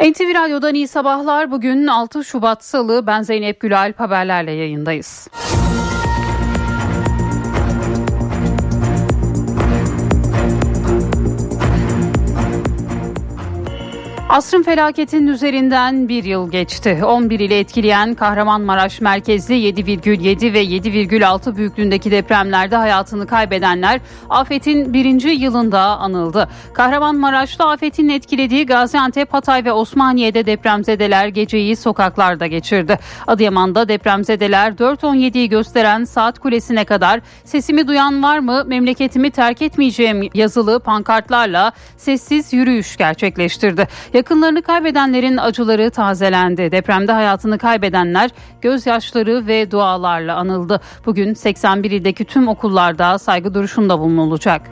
NTV Radyo'dan iyi sabahlar. Bugün 6 Şubat Salı. Ben Zeynep Gülalp haberlerle yayındayız. Asrın felaketinin üzerinden bir yıl geçti. 11 ile etkileyen Kahramanmaraş merkezli 7,7 ve 7,6 büyüklüğündeki depremlerde hayatını kaybedenler afetin birinci yılında anıldı. Kahramanmaraş'ta afetin etkilediği Gaziantep, Hatay ve Osmaniye'de depremzedeler geceyi sokaklarda geçirdi. Adıyaman'da depremzedeler 4.17'yi gösteren saat kulesine kadar sesimi duyan var mı memleketimi terk etmeyeceğim yazılı pankartlarla sessiz yürüyüş gerçekleştirdi. Yakınlarını kaybedenlerin acıları tazelendi. Depremde hayatını kaybedenler gözyaşları ve dualarla anıldı. Bugün 81 ildeki tüm okullarda saygı duruşunda bulunulacak.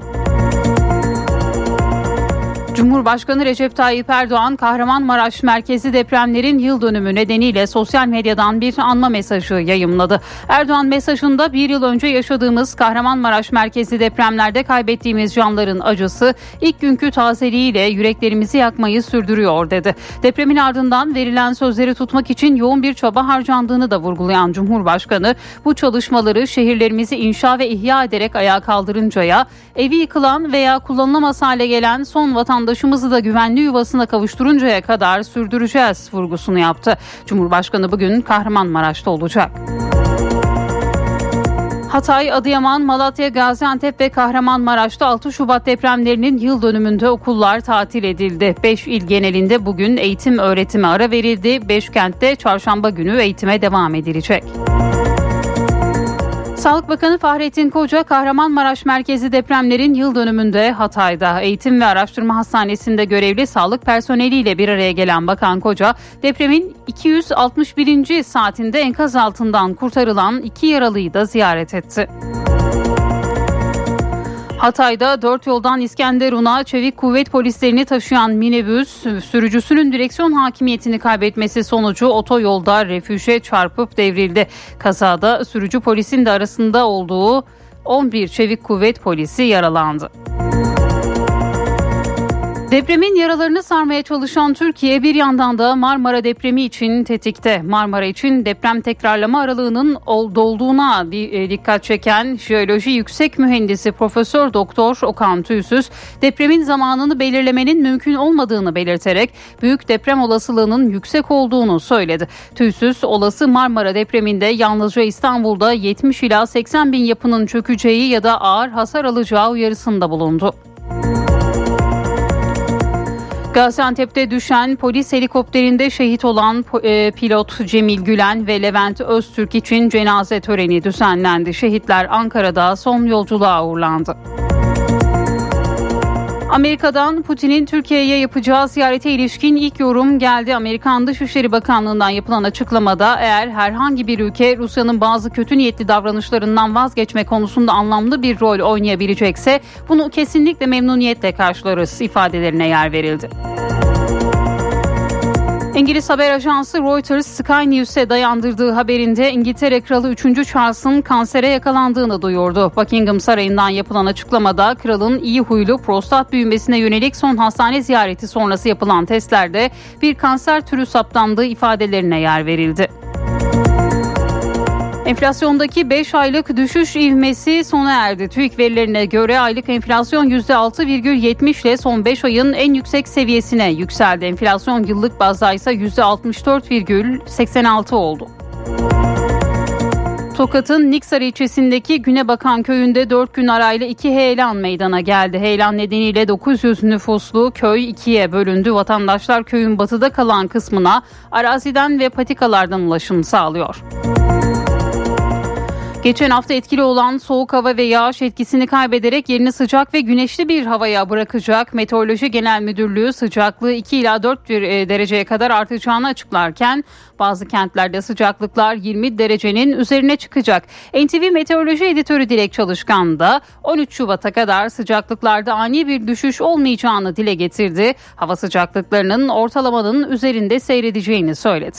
Cumhurbaşkanı Recep Tayyip Erdoğan Kahramanmaraş merkezi depremlerin yıl dönümü nedeniyle sosyal medyadan bir anma mesajı yayımladı. Erdoğan mesajında bir yıl önce yaşadığımız Kahramanmaraş merkezi depremlerde kaybettiğimiz canların acısı ilk günkü tazeliğiyle yüreklerimizi yakmayı sürdürüyor dedi. Depremin ardından verilen sözleri tutmak için yoğun bir çaba harcandığını da vurgulayan Cumhurbaşkanı bu çalışmaları şehirlerimizi inşa ve ihya ederek ayağa kaldırıncaya evi yıkılan veya kullanılamaz hale gelen son vatandaşlarımızı vatandaşımızı da güvenli yuvasına kavuşturuncaya kadar sürdüreceğiz vurgusunu yaptı. Cumhurbaşkanı bugün Kahramanmaraş'ta olacak. Hatay, Adıyaman, Malatya, Gaziantep ve Kahramanmaraş'ta 6 Şubat depremlerinin yıl dönümünde okullar tatil edildi. 5 il genelinde bugün eğitim öğretime ara verildi. 5 kentte çarşamba günü eğitime devam edilecek. Sağlık Bakanı Fahrettin Koca Kahramanmaraş merkezi depremlerin yıl dönümünde Hatay'da Eğitim ve Araştırma Hastanesi'nde görevli sağlık personeliyle bir araya gelen Bakan Koca depremin 261. saatinde enkaz altından kurtarılan iki yaralıyı da ziyaret etti. Hatay'da dört yoldan İskenderun'a çevik kuvvet polislerini taşıyan minibüs sürücüsünün direksiyon hakimiyetini kaybetmesi sonucu otoyolda refüje çarpıp devrildi. Kazada sürücü polisin de arasında olduğu 11 çevik kuvvet polisi yaralandı. Depremin yaralarını sarmaya çalışan Türkiye bir yandan da Marmara depremi için tetikte. Marmara için deprem tekrarlama aralığının dolduğuna e, dikkat çeken Jeoloji Yüksek Mühendisi Profesör Doktor Okan Tüysüz depremin zamanını belirlemenin mümkün olmadığını belirterek büyük deprem olasılığının yüksek olduğunu söyledi. Tüysüz olası Marmara depreminde yalnızca İstanbul'da 70 ila 80 bin yapının çökeceği ya da ağır hasar alacağı uyarısında bulundu. Gaziantep'te düşen polis helikopterinde şehit olan e, pilot Cemil Gülen ve Levent Öztürk için cenaze töreni düzenlendi. Şehitler Ankara'da son yolculuğa uğurlandı. Amerika'dan Putin'in Türkiye'ye yapacağı ziyarete ilişkin ilk yorum geldi. Amerikan Dışişleri Bakanlığı'ndan yapılan açıklamada eğer herhangi bir ülke Rusya'nın bazı kötü niyetli davranışlarından vazgeçme konusunda anlamlı bir rol oynayabilecekse bunu kesinlikle memnuniyetle karşılarız ifadelerine yer verildi. İngiliz haber ajansı Reuters Sky News'e dayandırdığı haberinde İngiltere Kralı 3. Charles'ın kansere yakalandığını duyurdu. Buckingham Sarayı'ndan yapılan açıklamada kralın iyi huylu prostat büyümesine yönelik son hastane ziyareti sonrası yapılan testlerde bir kanser türü saptandığı ifadelerine yer verildi. Enflasyondaki 5 aylık düşüş ivmesi sona erdi. TÜİK verilerine göre aylık enflasyon %6,70 ile son 5 ayın en yüksek seviyesine yükseldi. Enflasyon yıllık bazda ise %64,86 oldu. Tokat'ın Niksar ilçesindeki Günebakan köyünde 4 gün arayla iki heyelan meydana geldi. Heyelan nedeniyle 900 nüfuslu köy ikiye bölündü. Vatandaşlar köyün batıda kalan kısmına araziden ve patikalardan ulaşım sağlıyor. Geçen hafta etkili olan soğuk hava ve yağış etkisini kaybederek yerini sıcak ve güneşli bir havaya bırakacak. Meteoroloji Genel Müdürlüğü sıcaklığı 2 ila 4 e, dereceye kadar artacağını açıklarken bazı kentlerde sıcaklıklar 20 derecenin üzerine çıkacak. NTV Meteoroloji Editörü Dilek Çalışkan da 13 Şubat'a kadar sıcaklıklarda ani bir düşüş olmayacağını dile getirdi. Hava sıcaklıklarının ortalamanın üzerinde seyredeceğini söyledi.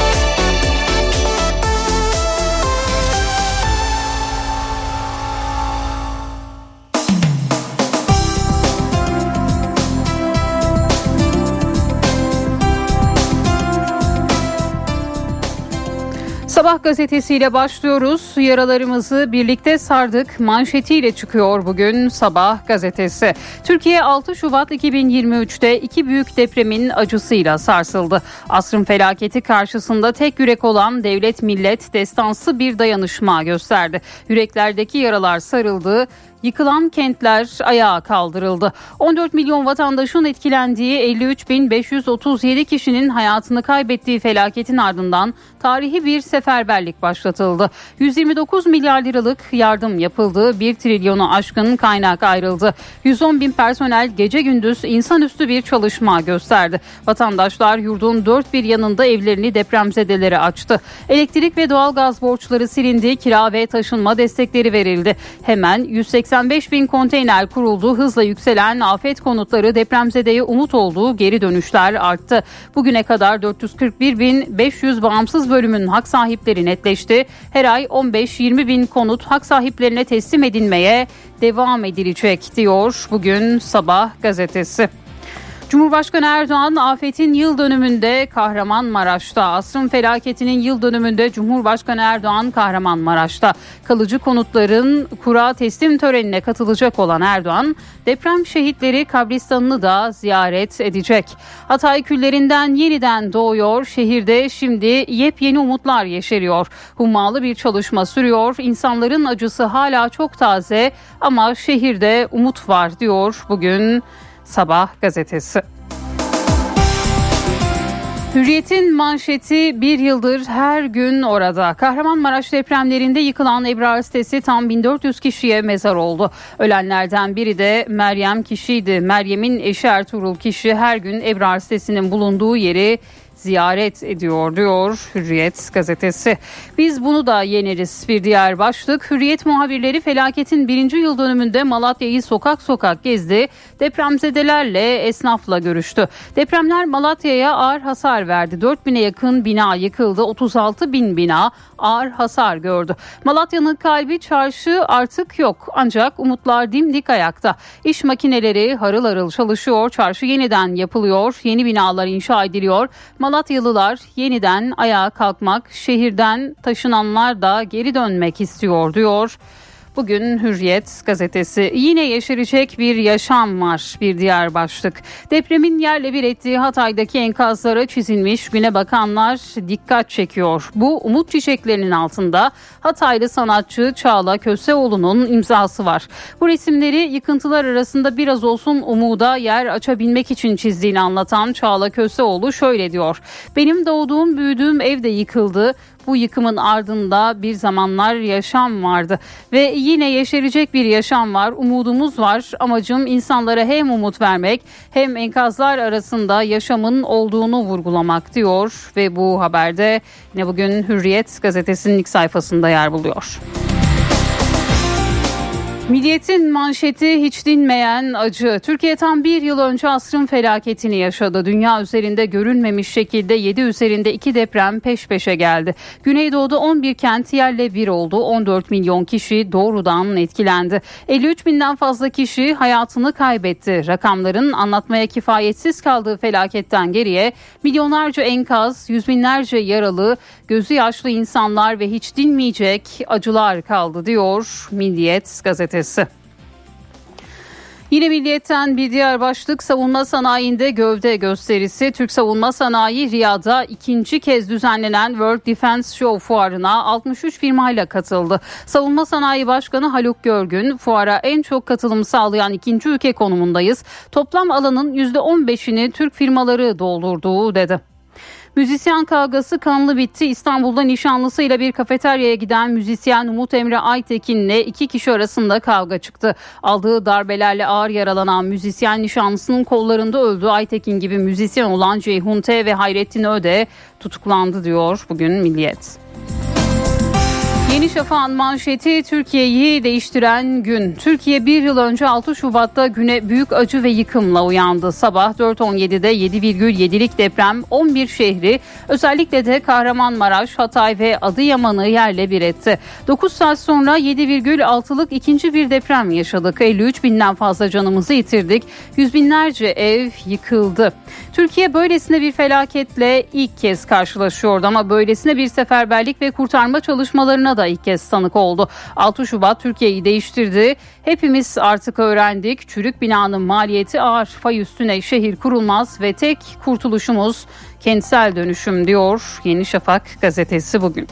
Sabah gazetesiyle başlıyoruz. Yaralarımızı birlikte sardık manşetiyle çıkıyor bugün Sabah gazetesi. Türkiye 6 Şubat 2023'te iki büyük depremin acısıyla sarsıldı. Asrın felaketi karşısında tek yürek olan devlet millet destansı bir dayanışma gösterdi. Yüreklerdeki yaralar sarıldı, Yıkılan kentler ayağa kaldırıldı. 14 milyon vatandaşın etkilendiği 53.537 kişinin hayatını kaybettiği felaketin ardından tarihi bir seferberlik başlatıldı. 129 milyar liralık yardım yapıldı. 1 trilyonu aşkın kaynak ayrıldı. 110 bin personel gece gündüz insanüstü bir çalışma gösterdi. Vatandaşlar yurdun dört bir yanında evlerini depremzedelere açtı. Elektrik ve doğalgaz borçları silindi. Kira ve taşınma destekleri verildi. Hemen 180 85 bin konteyner kuruldu. Hızla yükselen afet konutları depremzedeye umut olduğu geri dönüşler arttı. Bugüne kadar 441 bin 500 bağımsız bölümün hak sahipleri netleşti. Her ay 15-20 bin konut hak sahiplerine teslim edilmeye devam edilecek diyor bugün sabah gazetesi. Cumhurbaşkanı Erdoğan afetin yıl dönümünde Kahramanmaraş'ta, asrın felaketinin yıl dönümünde Cumhurbaşkanı Erdoğan Kahramanmaraş'ta kalıcı konutların kura teslim törenine katılacak olan Erdoğan, deprem şehitleri kabristanını da ziyaret edecek. Hatay küllerinden yeniden doğuyor, şehirde şimdi yepyeni umutlar yeşeriyor. Hummalı bir çalışma sürüyor, insanların acısı hala çok taze ama şehirde umut var diyor bugün Sabah gazetesi. Hürriyet'in manşeti bir yıldır her gün orada. Kahramanmaraş depremlerinde yıkılan Ebrar sitesi tam 1400 kişiye mezar oldu. Ölenlerden biri de Meryem kişiydi. Meryem'in eşi Ertuğrul kişi her gün Ebrar sitesinin bulunduğu yeri ziyaret ediyor diyor Hürriyet gazetesi. Biz bunu da yeneriz bir diğer başlık. Hürriyet muhabirleri felaketin birinci yıl dönümünde Malatya'yı sokak sokak gezdi. Depremzedelerle esnafla görüştü. Depremler Malatya'ya ağır hasar verdi. 4000'e yakın bina yıkıldı. 36 bin bina ağır hasar gördü. Malatya'nın kalbi çarşı artık yok. Ancak umutlar dimdik ayakta. İş makineleri harıl harıl çalışıyor. Çarşı yeniden yapılıyor. Yeni binalar inşa ediliyor. Malatyalılar yeniden ayağa kalkmak, şehirden taşınanlar da geri dönmek istiyor diyor. Bugün Hürriyet gazetesi yine yeşerecek bir yaşam var bir diğer başlık. Depremin yerle bir ettiği Hatay'daki enkazlara çizilmiş güne bakanlar dikkat çekiyor. Bu umut çiçeklerinin altında Hataylı sanatçı Çağla Köseoğlu'nun imzası var. Bu resimleri yıkıntılar arasında biraz olsun umuda yer açabilmek için çizdiğini anlatan Çağla Köseoğlu şöyle diyor. Benim doğduğum büyüdüğüm ev de yıkıldı. Bu yıkımın ardında bir zamanlar yaşam vardı ve yine yeşerecek bir yaşam var. Umudumuz var. Amacım insanlara hem umut vermek hem enkazlar arasında yaşamın olduğunu vurgulamak diyor ve bu haberde yine bugün Hürriyet gazetesinin ilk sayfasında yer buluyor. Milliyetin manşeti hiç dinmeyen acı. Türkiye tam bir yıl önce asrın felaketini yaşadı. Dünya üzerinde görülmemiş şekilde 7 üzerinde 2 deprem peş peşe geldi. Güneydoğu'da 11 kent yerle bir oldu. 14 milyon kişi doğrudan etkilendi. 53 binden fazla kişi hayatını kaybetti. Rakamların anlatmaya kifayetsiz kaldığı felaketten geriye milyonlarca enkaz, yüz binlerce yaralı, gözü yaşlı insanlar ve hiç dinmeyecek acılar kaldı diyor Milliyet gazetesi. Yine Milliyet'ten bir diğer başlık savunma sanayinde gövde gösterisi. Türk savunma sanayi Riyad'da ikinci kez düzenlenen World Defense Show fuarına 63 firmayla katıldı. Savunma Sanayi Başkanı Haluk Görgün fuara en çok katılım sağlayan ikinci ülke konumundayız. Toplam alanın %15'ini Türk firmaları doldurduğu dedi. Müzisyen kavgası kanlı bitti. İstanbul'da nişanlısıyla bir kafeteryaya giden müzisyen Umut Emre Aytekin'le iki kişi arasında kavga çıktı. Aldığı darbelerle ağır yaralanan müzisyen nişanlısının kollarında öldü. Aytekin gibi müzisyen olan Ceyhun T ve Hayrettin Öde tutuklandı diyor bugün Milliyet. Yeni Şafak'ın manşeti Türkiye'yi değiştiren gün. Türkiye bir yıl önce 6 Şubat'ta güne büyük acı ve yıkımla uyandı. Sabah 4.17'de 7,7'lik deprem 11 şehri özellikle de Kahramanmaraş, Hatay ve Adıyaman'ı yerle bir etti. 9 saat sonra 7,6'lık ikinci bir deprem yaşadık. 53 binden fazla canımızı yitirdik. Yüz binlerce ev yıkıldı. Türkiye böylesine bir felaketle ilk kez karşılaşıyordu ama böylesine bir seferberlik ve kurtarma çalışmalarına da ilk kez tanık oldu. 6 Şubat Türkiye'yi değiştirdi. Hepimiz artık öğrendik. Çürük binanın maliyeti ağır. Fay üstüne şehir kurulmaz ve tek kurtuluşumuz kentsel dönüşüm diyor Yeni Şafak gazetesi bugün.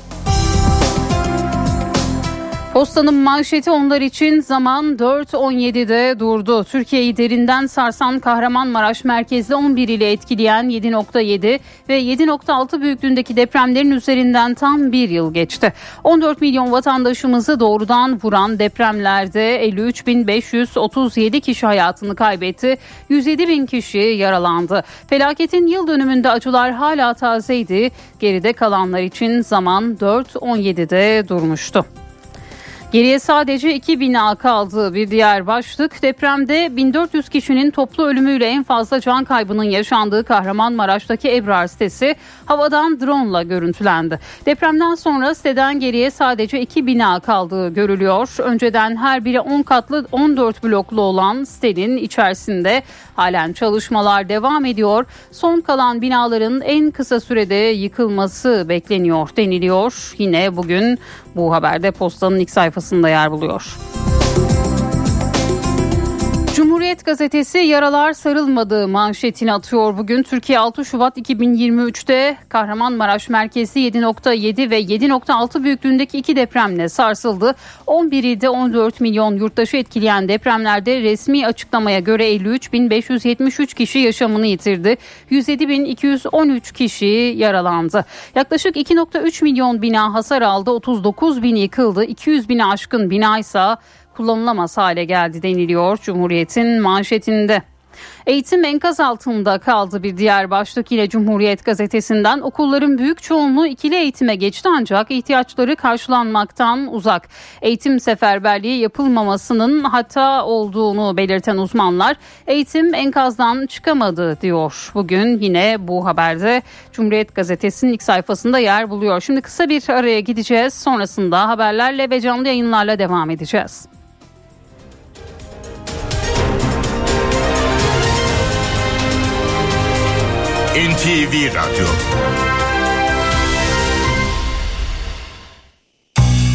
Postanın manşeti onlar için zaman 4.17'de durdu. Türkiye'yi derinden sarsan Kahramanmaraş merkezli 11 ile etkileyen 7.7 ve 7.6 büyüklüğündeki depremlerin üzerinden tam bir yıl geçti. 14 milyon vatandaşımızı doğrudan vuran depremlerde 53.537 kişi hayatını kaybetti. 107 bin kişi yaralandı. Felaketin yıl dönümünde acılar hala tazeydi. Geride kalanlar için zaman 4.17'de durmuştu. Geriye sadece iki bina kaldı. Bir diğer başlık depremde 1400 kişinin toplu ölümüyle en fazla can kaybının yaşandığı Kahramanmaraş'taki Ebrar sitesi havadan drone ile görüntülendi. Depremden sonra siteden geriye sadece iki bina kaldığı görülüyor. Önceden her biri 10 katlı 14 bloklu olan sitenin içerisinde halen çalışmalar devam ediyor. Son kalan binaların en kısa sürede yıkılması bekleniyor deniliyor. Yine bugün bu haberde postanın ilk sayfasında yer buluyor. Cumhuriyet gazetesi yaralar sarılmadığı manşetini atıyor bugün. Türkiye 6 Şubat 2023'te Kahramanmaraş merkezi 7.7 ve 7.6 büyüklüğündeki iki depremle sarsıldı. 11 ilde 14 milyon yurttaşı etkileyen depremlerde resmi açıklamaya göre 53.573 kişi yaşamını yitirdi. 107.213 kişi yaralandı. Yaklaşık 2.3 milyon bina hasar aldı. 39 bin yıkıldı. 200 bini aşkın bina ise kullanılamaz hale geldi deniliyor Cumhuriyet'in manşetinde. Eğitim enkaz altında kaldı bir diğer başlık yine Cumhuriyet gazetesinden okulların büyük çoğunluğu ikili eğitime geçti ancak ihtiyaçları karşılanmaktan uzak. Eğitim seferberliği yapılmamasının hata olduğunu belirten uzmanlar eğitim enkazdan çıkamadı diyor. Bugün yine bu haberde Cumhuriyet gazetesinin ilk sayfasında yer buluyor. Şimdi kısa bir araya gideceğiz sonrasında haberlerle ve canlı yayınlarla devam edeceğiz. NTV Radyo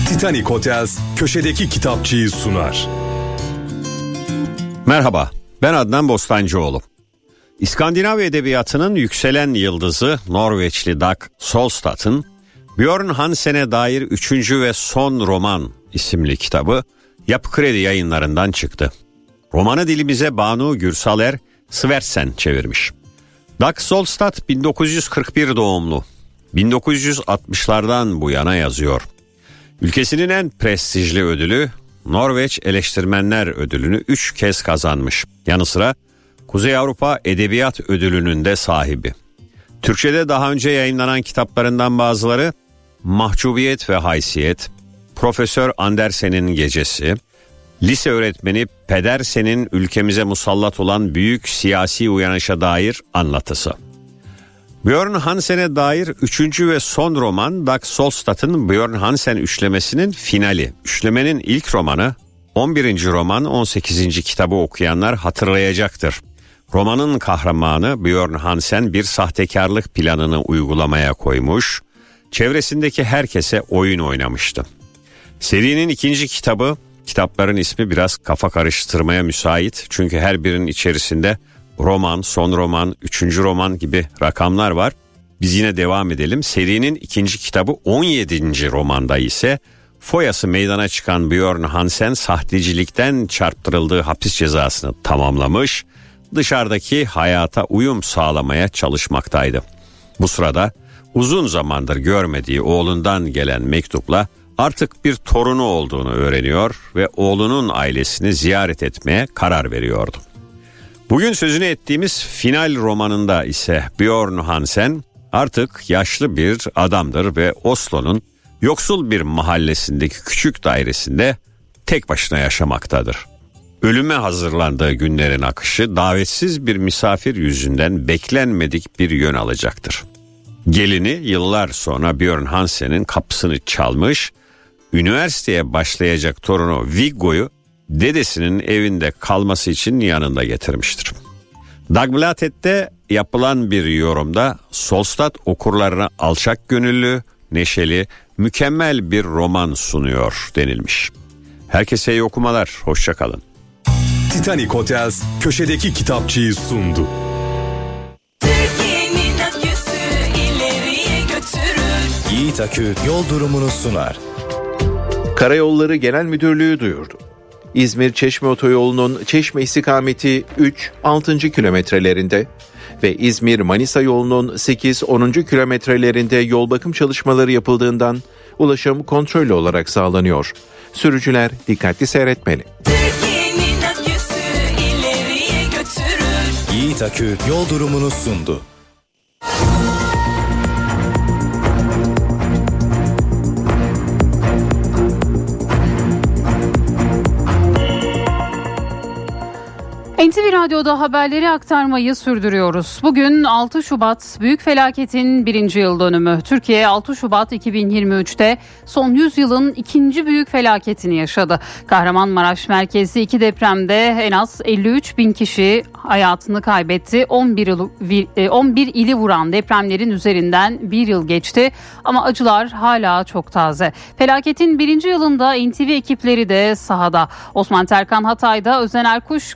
Titanic Hotels köşedeki kitapçıyı sunar. Merhaba, ben Adnan Bostancıoğlu. İskandinav edebiyatının yükselen yıldızı Norveçli Dag Solstad'ın Björn Hansen'e dair üçüncü ve son roman isimli kitabı Yapı Kredi yayınlarından çıktı. Romanı dilimize Banu Gürsaler Sversen çevirmiş. Dag Solstad 1941 doğumlu. 1960'lardan bu yana yazıyor. Ülkesinin en prestijli ödülü Norveç Eleştirmenler Ödülünü 3 kez kazanmış. Yanı sıra Kuzey Avrupa Edebiyat Ödülü'nün de sahibi. Türkçe'de daha önce yayınlanan kitaplarından bazıları Mahcubiyet ve Haysiyet, Profesör Andersen'in Gecesi, Lise öğretmeni Pedersen'in ülkemize musallat olan büyük siyasi uyanışa dair anlatısı. Björn Hansen'e dair üçüncü ve son roman Dag Solstad'ın Björn Hansen üçlemesinin finali. Üçlemenin ilk romanı 11. roman 18. kitabı okuyanlar hatırlayacaktır. Romanın kahramanı Björn Hansen bir sahtekarlık planını uygulamaya koymuş, çevresindeki herkese oyun oynamıştı. Serinin ikinci kitabı Kitapların ismi biraz kafa karıştırmaya müsait çünkü her birinin içerisinde roman, son roman, üçüncü roman gibi rakamlar var. Biz yine devam edelim. Serinin ikinci kitabı 17. romanda ise foyası meydana çıkan Björn Hansen sahtecilikten çarptırıldığı hapis cezasını tamamlamış, dışarıdaki hayata uyum sağlamaya çalışmaktaydı. Bu sırada uzun zamandır görmediği oğlundan gelen mektupla artık bir torunu olduğunu öğreniyor ve oğlunun ailesini ziyaret etmeye karar veriyordu. Bugün sözünü ettiğimiz final romanında ise Björn Hansen artık yaşlı bir adamdır ve Oslo'nun yoksul bir mahallesindeki küçük dairesinde tek başına yaşamaktadır. Ölüme hazırlandığı günlerin akışı davetsiz bir misafir yüzünden beklenmedik bir yön alacaktır. Gelini yıllar sonra Björn Hansen'in kapısını çalmış, üniversiteye başlayacak torunu Viggo'yu dedesinin evinde kalması için yanında getirmiştir. Dagblatet'te yapılan bir yorumda Solstat okurlarına alçak gönüllü, neşeli, mükemmel bir roman sunuyor denilmiş. Herkese iyi okumalar, hoşçakalın. Titanic Hotels köşedeki kitapçıyı sundu. Yiğit Akü yol durumunu sunar. Karayolları Genel Müdürlüğü duyurdu. İzmir Çeşme Otoyolu'nun Çeşme istikameti 3-6. kilometrelerinde ve İzmir Manisa yolunun 8-10. kilometrelerinde yol bakım çalışmaları yapıldığından ulaşım kontrollü olarak sağlanıyor. Sürücüler dikkatli seyretmeli. Akü yol durumunu sundu. NTV Radyo'da haberleri aktarmayı sürdürüyoruz. Bugün 6 Şubat Büyük Felaket'in birinci yıl dönümü. Türkiye 6 Şubat 2023'te son 100 yılın ikinci büyük felaketini yaşadı. Kahramanmaraş merkezli iki depremde en az 53 bin kişi hayatını kaybetti. 11, il, 11 ili vuran depremlerin üzerinden bir yıl geçti ama acılar hala çok taze. Felaketin birinci yılında NTV ekipleri de sahada. Osman Terkan Hatay'da, Özen Erkuş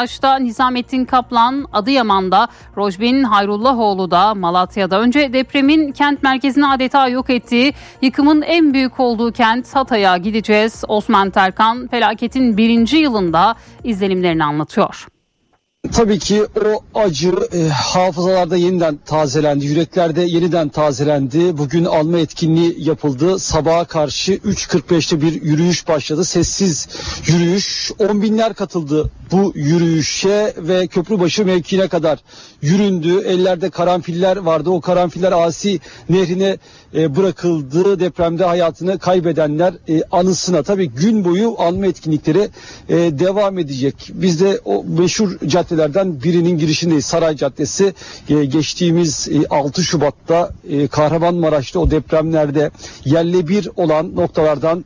Kahramanmaraş'ta, Nizamettin Kaplan Adıyaman'da, Rojbin Hayrullahoğlu da Malatya'da. Önce depremin kent merkezini adeta yok ettiği, yıkımın en büyük olduğu kent Hatay'a gideceğiz. Osman Terkan felaketin birinci yılında izlenimlerini anlatıyor. Tabii ki o acı e, hafızalarda yeniden tazelendi, yüreklerde yeniden tazelendi. Bugün alma etkinliği yapıldı. Sabaha karşı 3.45'te bir yürüyüş başladı. Sessiz yürüyüş. On binler katıldı bu yürüyüşe ve Köprübaşı mevkiine kadar yüründü. Ellerde karanfiller vardı. O karanfiller Asi Nehri'ne e, bırakıldı. Depremde hayatını kaybedenler e, anısına tabii gün boyu anma etkinlikleri e, devam edecek. Biz de o meşhur caddelerden birinin girişindeyiz. Saray Caddesi e, geçtiğimiz e, 6 Şubat'ta e, Kahramanmaraş'ta o depremlerde yerle bir olan noktalardan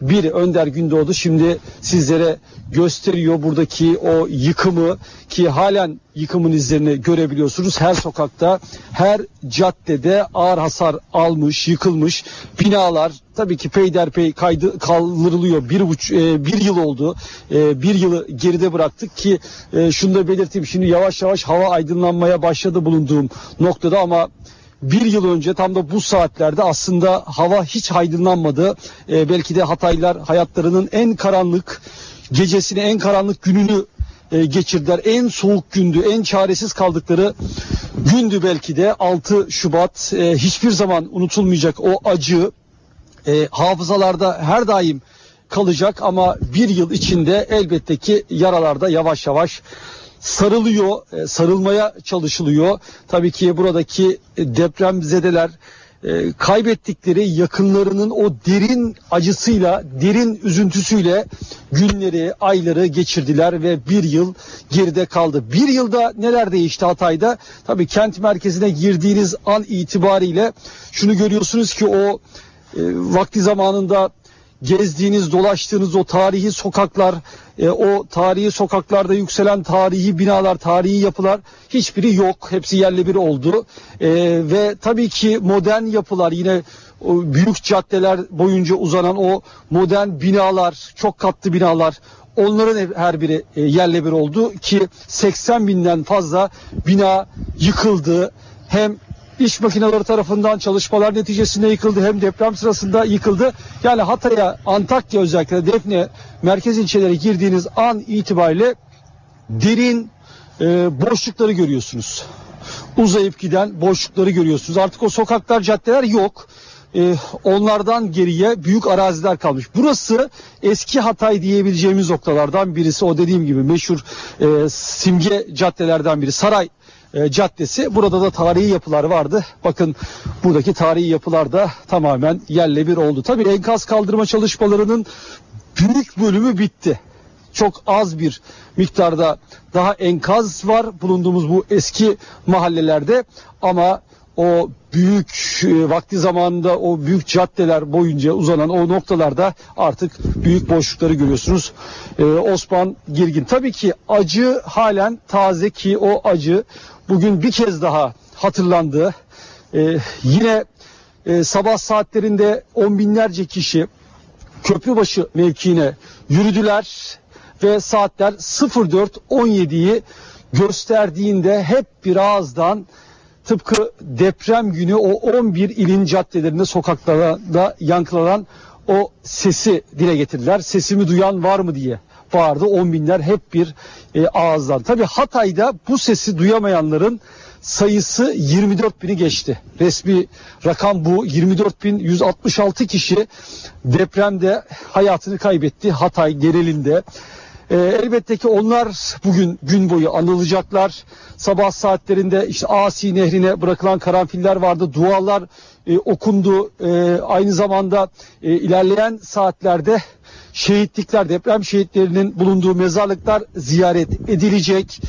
biri Önder Gündoğdu şimdi sizlere gösteriyor buradaki o yıkımı ki halen yıkımın izlerini görebiliyorsunuz. Her sokakta, her caddede ağır hasar almış, yıkılmış binalar tabii ki peyderpey kaydı kaldırılıyor. Bir, buç, e, bir yıl oldu. E, bir yılı geride bıraktık ki e, şunu da belirteyim. Şimdi yavaş yavaş hava aydınlanmaya başladı bulunduğum noktada ama bir yıl önce tam da bu saatlerde aslında hava hiç aydınlanmadı. E, belki de Hataylar hayatlarının en karanlık gecesini, en karanlık gününü e, geçirdiler. En soğuk gündü, en çaresiz kaldıkları gündü belki de 6 Şubat. E, hiçbir zaman unutulmayacak o acı e, hafızalarda her daim kalacak ama bir yıl içinde elbette ki yaralarda yavaş yavaş sarılıyor, e, sarılmaya çalışılıyor. Tabii ki buradaki e, depremzedeler e, kaybettikleri yakınlarının o derin acısıyla, derin üzüntüsüyle günleri, ayları geçirdiler ve bir yıl geride kaldı. Bir yılda neler değişti Hatay'da? Tabii kent merkezine girdiğiniz an itibariyle şunu görüyorsunuz ki o vakti zamanında gezdiğiniz, dolaştığınız o tarihi sokaklar, e, o tarihi sokaklarda yükselen tarihi binalar, tarihi yapılar hiçbiri yok. Hepsi yerle bir oldu. E, ve tabii ki modern yapılar yine o büyük caddeler boyunca uzanan o modern binalar, çok katlı binalar onların her biri e, yerle bir oldu ki 80 binden fazla bina yıkıldı. Hem iş makineleri tarafından çalışmalar neticesinde yıkıldı hem deprem sırasında yıkıldı. Yani Hatay'a, Antakya özellikle Defne merkez ilçelere girdiğiniz an itibariyle derin e, boşlukları görüyorsunuz. Uzayıp giden boşlukları görüyorsunuz. Artık o sokaklar, caddeler yok. E, onlardan geriye büyük araziler kalmış. Burası eski Hatay diyebileceğimiz noktalardan birisi. O dediğim gibi meşhur e, simge caddelerden biri. Saray e, caddesi. Burada da tarihi yapılar vardı. Bakın buradaki tarihi yapılar da tamamen yerle bir oldu. Tabii enkaz kaldırma çalışmalarının büyük bölümü bitti. Çok az bir miktarda daha enkaz var bulunduğumuz bu eski mahallelerde ama o büyük e, vakti zamanında o büyük caddeler boyunca uzanan o noktalarda artık büyük boşlukları görüyorsunuz. Ee, Osman Girgin tabii ki acı halen taze ki o acı bugün bir kez daha hatırlandı. Ee, yine e, sabah saatlerinde on binlerce kişi Köprübaşı mevkiine yürüdüler ve saatler 04.17'yi gösterdiğinde hep bir ağızdan tıpkı deprem günü o 11 ilin caddelerinde sokaklarda yankılanan o sesi dile getirdiler. Sesimi duyan var mı diye bağırdı. On binler hep bir e, ağızdan. Tabi Hatay'da bu sesi duyamayanların sayısı 24 bini geçti. Resmi rakam bu 24 bin 166 kişi depremde hayatını kaybetti Hatay genelinde. Ee, elbette ki onlar bugün gün boyu anılacaklar. Sabah saatlerinde işte Asi Nehri'ne bırakılan karanfiller vardı. Dualar e, okundu. E, aynı zamanda e, ilerleyen saatlerde şehitlikler, deprem şehitlerinin bulunduğu mezarlıklar ziyaret edilecek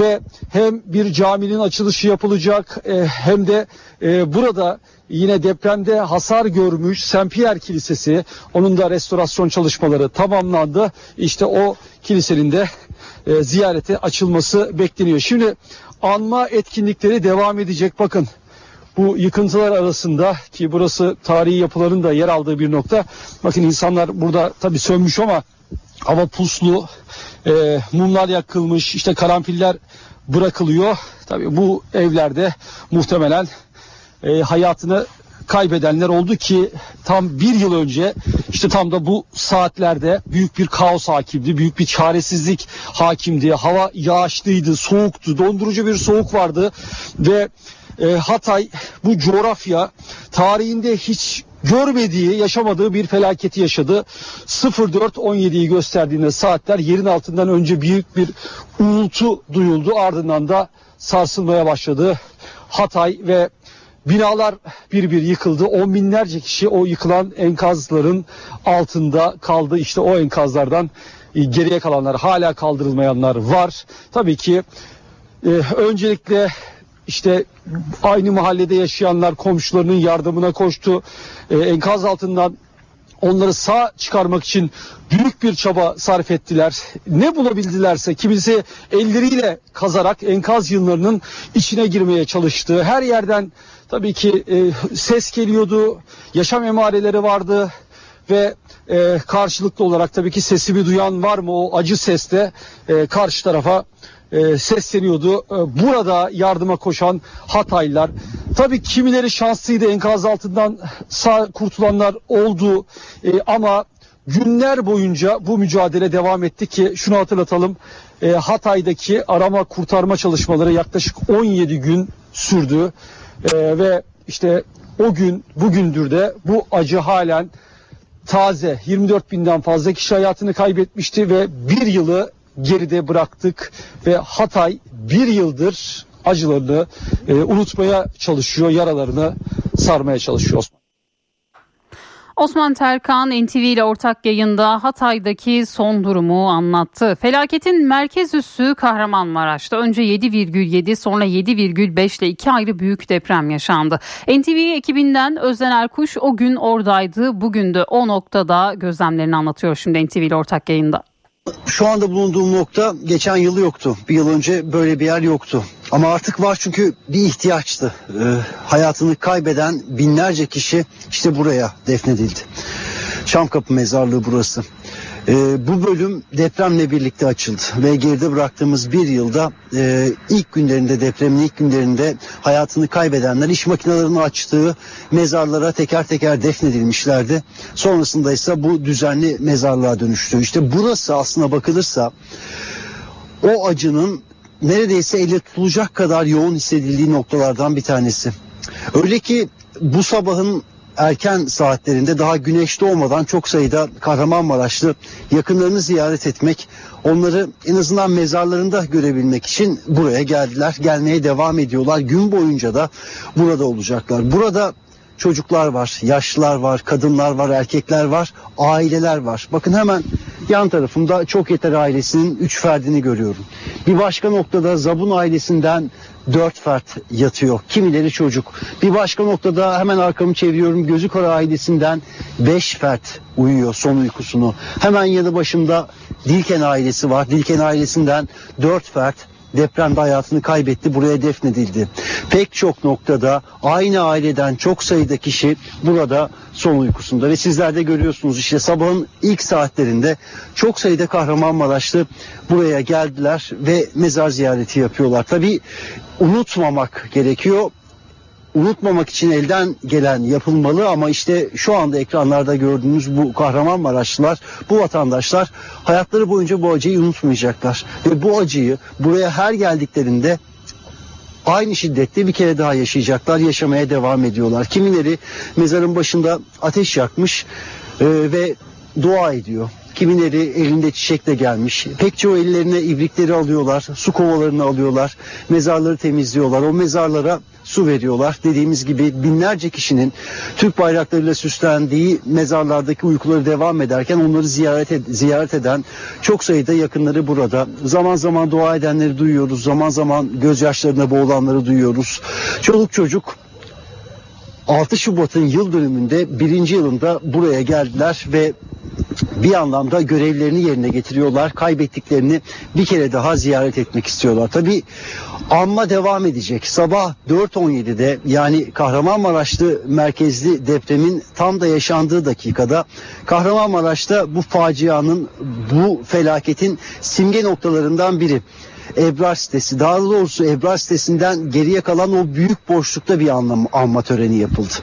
ve hem bir caminin açılışı yapılacak e, hem de e, burada yine depremde hasar görmüş Saint Pierre Kilisesi onun da restorasyon çalışmaları tamamlandı. İşte o kilisenin de e, ziyarete açılması bekleniyor. Şimdi anma etkinlikleri devam edecek. Bakın bu yıkıntılar arasında ki burası tarihi yapıların da yer aldığı bir nokta. Bakın insanlar burada tabii sönmüş ama hava puslu, e, mumlar yakılmış, işte karanfiller bırakılıyor. Tabii bu evlerde muhtemelen e, hayatını kaybedenler oldu ki tam bir yıl önce işte tam da bu saatlerde büyük bir kaos hakimdi, büyük bir çaresizlik hakimdi. Hava yağışlıydı, soğuktu, dondurucu bir soğuk vardı ve e, Hatay bu coğrafya tarihinde hiç görmediği, yaşamadığı bir felaketi yaşadı. 04.17'yi gösterdiğinde saatler yerin altından önce büyük bir uğultu duyuldu. Ardından da sarsılmaya başladı. Hatay ve binalar bir bir yıkıldı. On binlerce kişi o yıkılan enkazların altında kaldı. İşte o enkazlardan e, geriye kalanlar hala kaldırılmayanlar var. Tabii ki e, öncelikle işte aynı mahallede yaşayanlar komşularının yardımına koştu. Ee, enkaz altından onları sağ çıkarmak için büyük bir çaba sarf ettiler. Ne bulabildilerse kimisi elleriyle kazarak enkaz yığınlarının içine girmeye çalıştı. Her yerden tabii ki e, ses geliyordu. Yaşam emareleri vardı ve e, karşılıklı olarak tabii ki sesimi duyan var mı o acı seste e, karşı tarafa e, sesleniyordu. E, burada yardıma koşan Hataylılar. Tabii kimileri şanslıydı enkaz altından sağ kurtulanlar oldu E, ama günler boyunca bu mücadele devam etti ki şunu hatırlatalım. Hatay'daki arama kurtarma çalışmaları yaklaşık 17 gün sürdü ve işte o gün bugündür de bu acı halen taze 24 binden fazla kişi hayatını kaybetmişti ve bir yılı geride bıraktık ve Hatay bir yıldır acılarını e, unutmaya çalışıyor, yaralarını sarmaya çalışıyor Osman. Osman Terkan NTV ile ortak yayında Hatay'daki son durumu anlattı. Felaketin merkez üssü Kahramanmaraş'ta önce 7,7 sonra 7,5 ile iki ayrı büyük deprem yaşandı. NTV ekibinden Özden Erkuş o gün oradaydı. Bugün de o noktada gözlemlerini anlatıyor şimdi NTV ile ortak yayında. Şu anda bulunduğum nokta geçen yıl yoktu. Bir yıl önce böyle bir yer yoktu. Ama artık var çünkü bir ihtiyaçtı. Ee, hayatını kaybeden binlerce kişi işte buraya defnedildi. Çamkapı mezarlığı burası. Ee, bu bölüm depremle birlikte açıldı ve geride bıraktığımız bir yılda e, ilk günlerinde depremin ilk günlerinde hayatını kaybedenler iş makinelerinin açtığı mezarlara teker teker defnedilmişlerdi. Sonrasında ise bu düzenli mezarlığa dönüştü. İşte burası aslına bakılırsa o acının neredeyse elle tutulacak kadar yoğun hissedildiği noktalardan bir tanesi. Öyle ki bu sabahın erken saatlerinde daha güneş doğmadan çok sayıda Kahramanmaraşlı yakınlarını ziyaret etmek, onları en azından mezarlarında görebilmek için buraya geldiler. Gelmeye devam ediyorlar. Gün boyunca da burada olacaklar. Burada çocuklar var, yaşlılar var, kadınlar var, erkekler var, aileler var. Bakın hemen yan tarafımda çok yeter ailesinin 3 ferdini görüyorum. Bir başka noktada Zabun ailesinden 4 fert yatıyor. Kimileri çocuk. Bir başka noktada hemen arkamı çeviriyorum. Gözü kara ailesinden 5 fert uyuyor son uykusunu. Hemen yanı başımda Dilken ailesi var. Dilken ailesinden 4 fert depremde hayatını kaybetti buraya defnedildi. Pek çok noktada aynı aileden çok sayıda kişi burada son uykusunda ve sizler de görüyorsunuz işte sabahın ilk saatlerinde çok sayıda Kahramanmaraşlı buraya geldiler ve mezar ziyareti yapıyorlar. Tabi unutmamak gerekiyor unutmamak için elden gelen yapılmalı ama işte şu anda ekranlarda gördüğünüz bu Kahramanmaraşlılar, bu vatandaşlar hayatları boyunca bu acıyı unutmayacaklar. Ve bu acıyı buraya her geldiklerinde aynı şiddette bir kere daha yaşayacaklar, yaşamaya devam ediyorlar. Kimileri mezarın başında ateş yakmış e, ve dua ediyor. Kimileri elinde çiçekle gelmiş. Pek çoğu ellerine ibrikleri alıyorlar, su kovalarını alıyorlar, mezarları temizliyorlar. O mezarlara su veriyorlar. Dediğimiz gibi binlerce kişinin Türk bayraklarıyla süslendiği mezarlardaki uykuları devam ederken onları ziyaret, ed- ziyaret eden çok sayıda yakınları burada. Zaman zaman dua edenleri duyuyoruz. Zaman zaman gözyaşlarına boğulanları duyuyoruz. Çoluk çocuk 6 Şubat'ın yıl dönümünde birinci yılında buraya geldiler ve bir anlamda görevlerini yerine getiriyorlar. Kaybettiklerini bir kere daha ziyaret etmek istiyorlar. Tabi anma devam edecek. Sabah 4.17'de yani Kahramanmaraşlı merkezli depremin tam da yaşandığı dakikada Kahramanmaraş'ta bu facianın, bu felaketin simge noktalarından biri. Ebrar sitesi daha doğrusu Ebrar sitesinden geriye kalan o büyük boşlukta bir anlam, anma töreni yapıldı.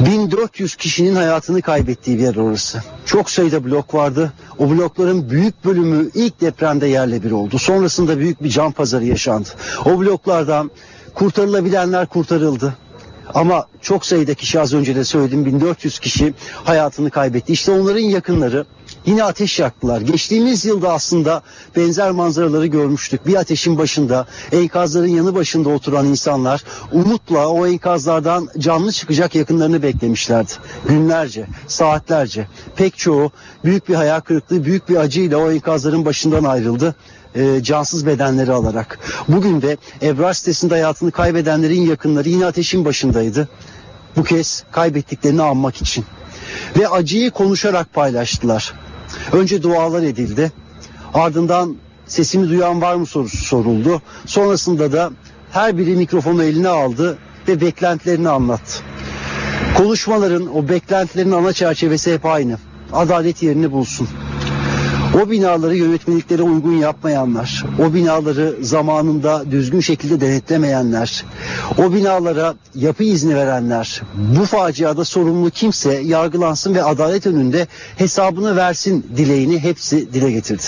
1400 kişinin hayatını kaybettiği bir yer orası. Çok sayıda blok vardı. O blokların büyük bölümü ilk depremde yerle bir oldu. Sonrasında büyük bir can pazarı yaşandı. O bloklardan kurtarılabilenler kurtarıldı. Ama çok sayıda kişi az önce de söyledim 1400 kişi hayatını kaybetti. İşte onların yakınları yine ateş yaktılar. Geçtiğimiz yılda aslında benzer manzaraları görmüştük. Bir ateşin başında enkazların yanı başında oturan insanlar umutla o enkazlardan canlı çıkacak yakınlarını beklemişlerdi. Günlerce, saatlerce. Pek çoğu büyük bir hayal kırıklığı, büyük bir acıyla o enkazların başından ayrıldı e, cansız bedenleri alarak. Bugün de Ebrar sitesinde hayatını kaybedenlerin yakınları yine ateşin başındaydı. Bu kez kaybettiklerini anmak için. Ve acıyı konuşarak paylaştılar. Önce dualar edildi. Ardından sesimi duyan var mı sorusu soruldu. Sonrasında da her biri mikrofonu eline aldı ve beklentilerini anlattı. Konuşmaların, o beklentilerin ana çerçevesi hep aynı. Adalet yerini bulsun. O binaları yönetmeliklere uygun yapmayanlar, o binaları zamanında düzgün şekilde denetlemeyenler, o binalara yapı izni verenler, bu faciada sorumlu kimse yargılansın ve adalet önünde hesabını versin dileğini hepsi dile getirdi.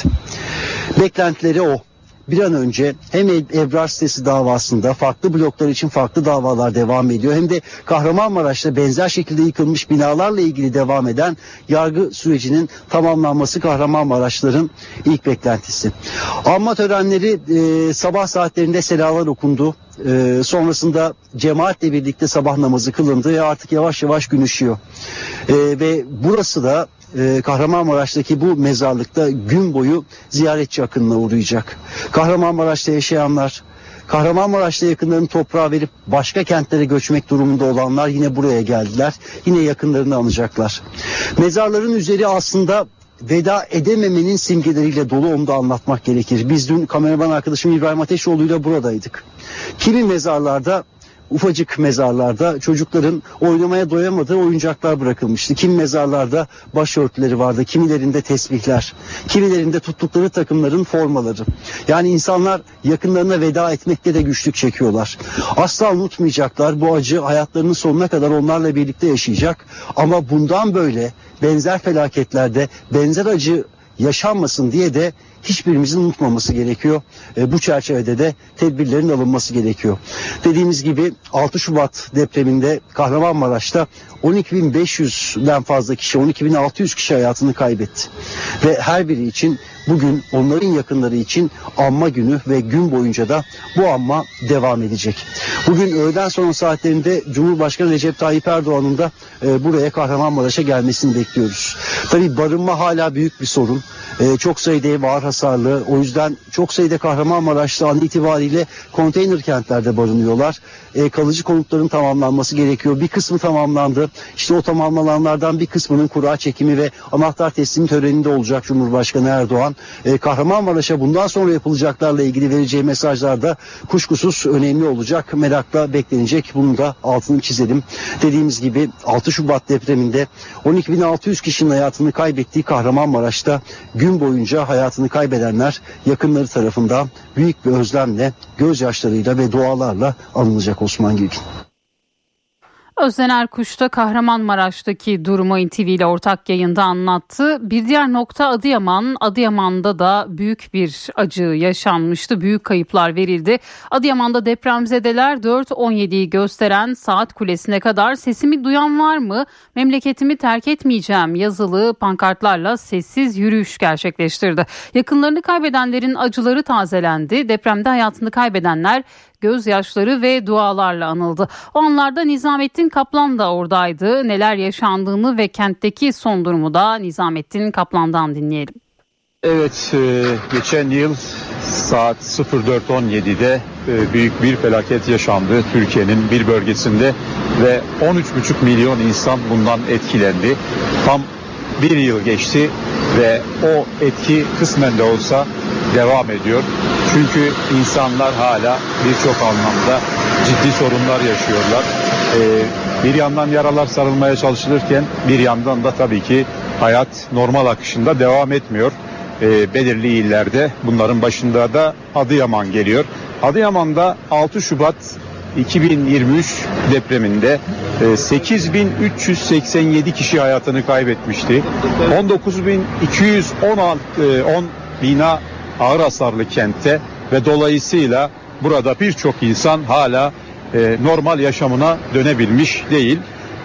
Beklentileri o bir an önce hem Ebrar sitesi davasında farklı bloklar için farklı davalar devam ediyor. Hem de Kahramanmaraş'ta benzer şekilde yıkılmış binalarla ilgili devam eden yargı sürecinin tamamlanması Kahramanmaraşların ilk beklentisi. Anma törenleri e, sabah saatlerinde selalar okundu. E, sonrasında cemaatle birlikte sabah namazı kılındı ve artık yavaş yavaş gün ışıyor. E, ve burası da e, Kahramanmaraş'taki bu mezarlıkta gün boyu ziyaretçi akınına uğrayacak. Kahramanmaraş'ta yaşayanlar, Kahramanmaraş'ta yakınlarını toprağa verip başka kentlere göçmek durumunda olanlar yine buraya geldiler. Yine yakınlarını anacaklar. Mezarların üzeri aslında veda edememenin simgeleriyle dolu onu da anlatmak gerekir. Biz dün kameraman arkadaşım İbrahim Ateşoğlu ile buradaydık. Kimi mezarlarda ufacık mezarlarda çocukların oynamaya doyamadığı oyuncaklar bırakılmıştı. Kim mezarlarda başörtüleri vardı, kimilerinde tesbihler, kimilerinde tuttukları takımların formaları. Yani insanlar yakınlarına veda etmekte de güçlük çekiyorlar. Asla unutmayacaklar bu acı hayatlarının sonuna kadar onlarla birlikte yaşayacak. Ama bundan böyle benzer felaketlerde benzer acı yaşanmasın diye de hiçbirimizin unutmaması gerekiyor. E, bu çerçevede de tedbirlerin alınması gerekiyor. Dediğimiz gibi 6 Şubat depreminde Kahramanmaraş'ta 12.500'den fazla kişi, 12.600 kişi hayatını kaybetti. Ve her biri için bugün onların yakınları için anma günü ve gün boyunca da bu anma devam edecek. Bugün öğleden sonra saatlerinde Cumhurbaşkanı Recep Tayyip Erdoğan'ın da e, buraya Kahramanmaraş'a gelmesini bekliyoruz. Tabii barınma hala büyük bir sorun. E, çok sayıda ev ağır hasarlı. O yüzden çok sayıda Kahramanmaraş'ta an itibariyle konteyner kentlerde barınıyorlar. E, kalıcı konutların tamamlanması gerekiyor. Bir kısmı tamamlandı. İşte o tamamlananlardan bir kısmının kura çekimi ve anahtar teslim töreninde olacak Cumhurbaşkanı Erdoğan. E, Kahramanmaraş'a bundan sonra yapılacaklarla ilgili vereceği mesajlar da kuşkusuz önemli olacak. Merakla beklenecek. Bunu da altını çizelim. Dediğimiz gibi 6 Şubat depreminde 12.600 kişinin hayatını kaybettiği Kahramanmaraş'ta gün boyunca hayatını kaybedenler yakınları tarafından büyük bir özlemle, gözyaşlarıyla ve dualarla anılacak Osman Gülgün. Özden Erkuş da Kahramanmaraş'taki durumu NTV ile ortak yayında anlattı. Bir diğer nokta Adıyaman. Adıyaman'da da büyük bir acı yaşanmıştı. Büyük kayıplar verildi. Adıyaman'da depremzedeler 4.17'yi gösteren saat kulesine kadar sesimi duyan var mı? Memleketimi terk etmeyeceğim yazılı pankartlarla sessiz yürüyüş gerçekleştirdi. Yakınlarını kaybedenlerin acıları tazelendi. Depremde hayatını kaybedenler gözyaşları ve dualarla anıldı. O anlarda Nizamettin Kaplan da oradaydı. Neler yaşandığını ve kentteki son durumu da Nizamettin Kaplan'dan dinleyelim. Evet, e, geçen yıl saat 04.17'de e, büyük bir felaket yaşandı Türkiye'nin bir bölgesinde ve 13,5 milyon insan bundan etkilendi. Tam bir yıl geçti ve o etki kısmen de olsa devam ediyor. Çünkü insanlar hala birçok anlamda ciddi sorunlar yaşıyorlar. Ee, bir yandan yaralar sarılmaya çalışılırken bir yandan da tabii ki hayat normal akışında devam etmiyor. Ee, belirli illerde bunların başında da Adıyaman geliyor. Adıyaman'da 6 Şubat 2023 depreminde e, 8387 kişi hayatını kaybetmişti. 19216 e, 10 bina ağır hasarlı kentte ve dolayısıyla burada birçok insan hala e, normal yaşamına dönebilmiş değil.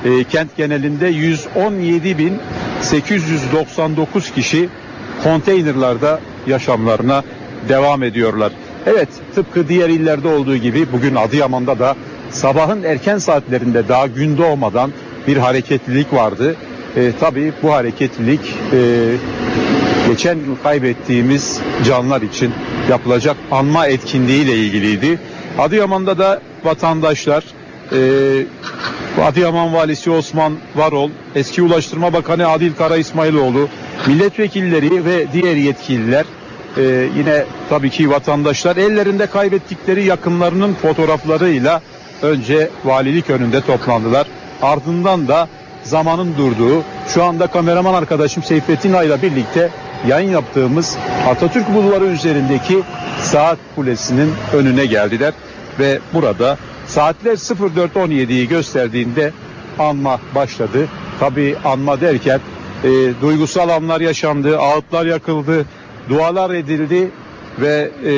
E, kent genelinde 117.899 kişi konteynerlarda yaşamlarına devam ediyorlar. Evet tıpkı diğer illerde olduğu gibi bugün Adıyaman'da da sabahın erken saatlerinde daha gün doğmadan bir hareketlilik vardı. E, tabii bu hareketlilik e, geçen yıl kaybettiğimiz canlar için yapılacak anma etkinliğiyle ilgiliydi. Adıyaman'da da vatandaşlar e, Adıyaman Valisi Osman Varol, eski Ulaştırma Bakanı Adil Kara İsmailoğlu, milletvekilleri ve diğer yetkililer e, yine tabii ki vatandaşlar ellerinde kaybettikleri yakınlarının fotoğraflarıyla önce valilik önünde toplandılar. Ardından da zamanın durduğu şu anda kameraman arkadaşım Seyfettin Ay'la birlikte yayın yaptığımız Atatürk Bulvarı üzerindeki saat kulesinin önüne geldiler ve burada saatler 04.17'yi gösterdiğinde anma başladı. Tabi anma derken e, duygusal anlar yaşandı, ağıtlar yakıldı, dualar edildi ve e,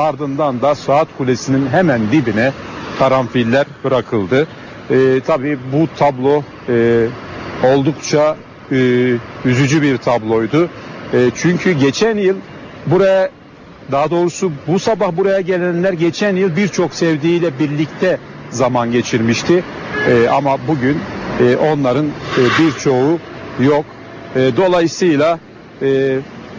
ardından da saat kulesinin hemen dibine karanfiller bırakıldı. E, tabii bu tablo e, oldukça e, üzücü bir tabloydu. E, çünkü geçen yıl buraya daha doğrusu bu sabah buraya gelenler geçen yıl birçok sevdiğiyle birlikte zaman geçirmişti. E, ama bugün e, onların e, birçoğu yok. E, dolayısıyla e,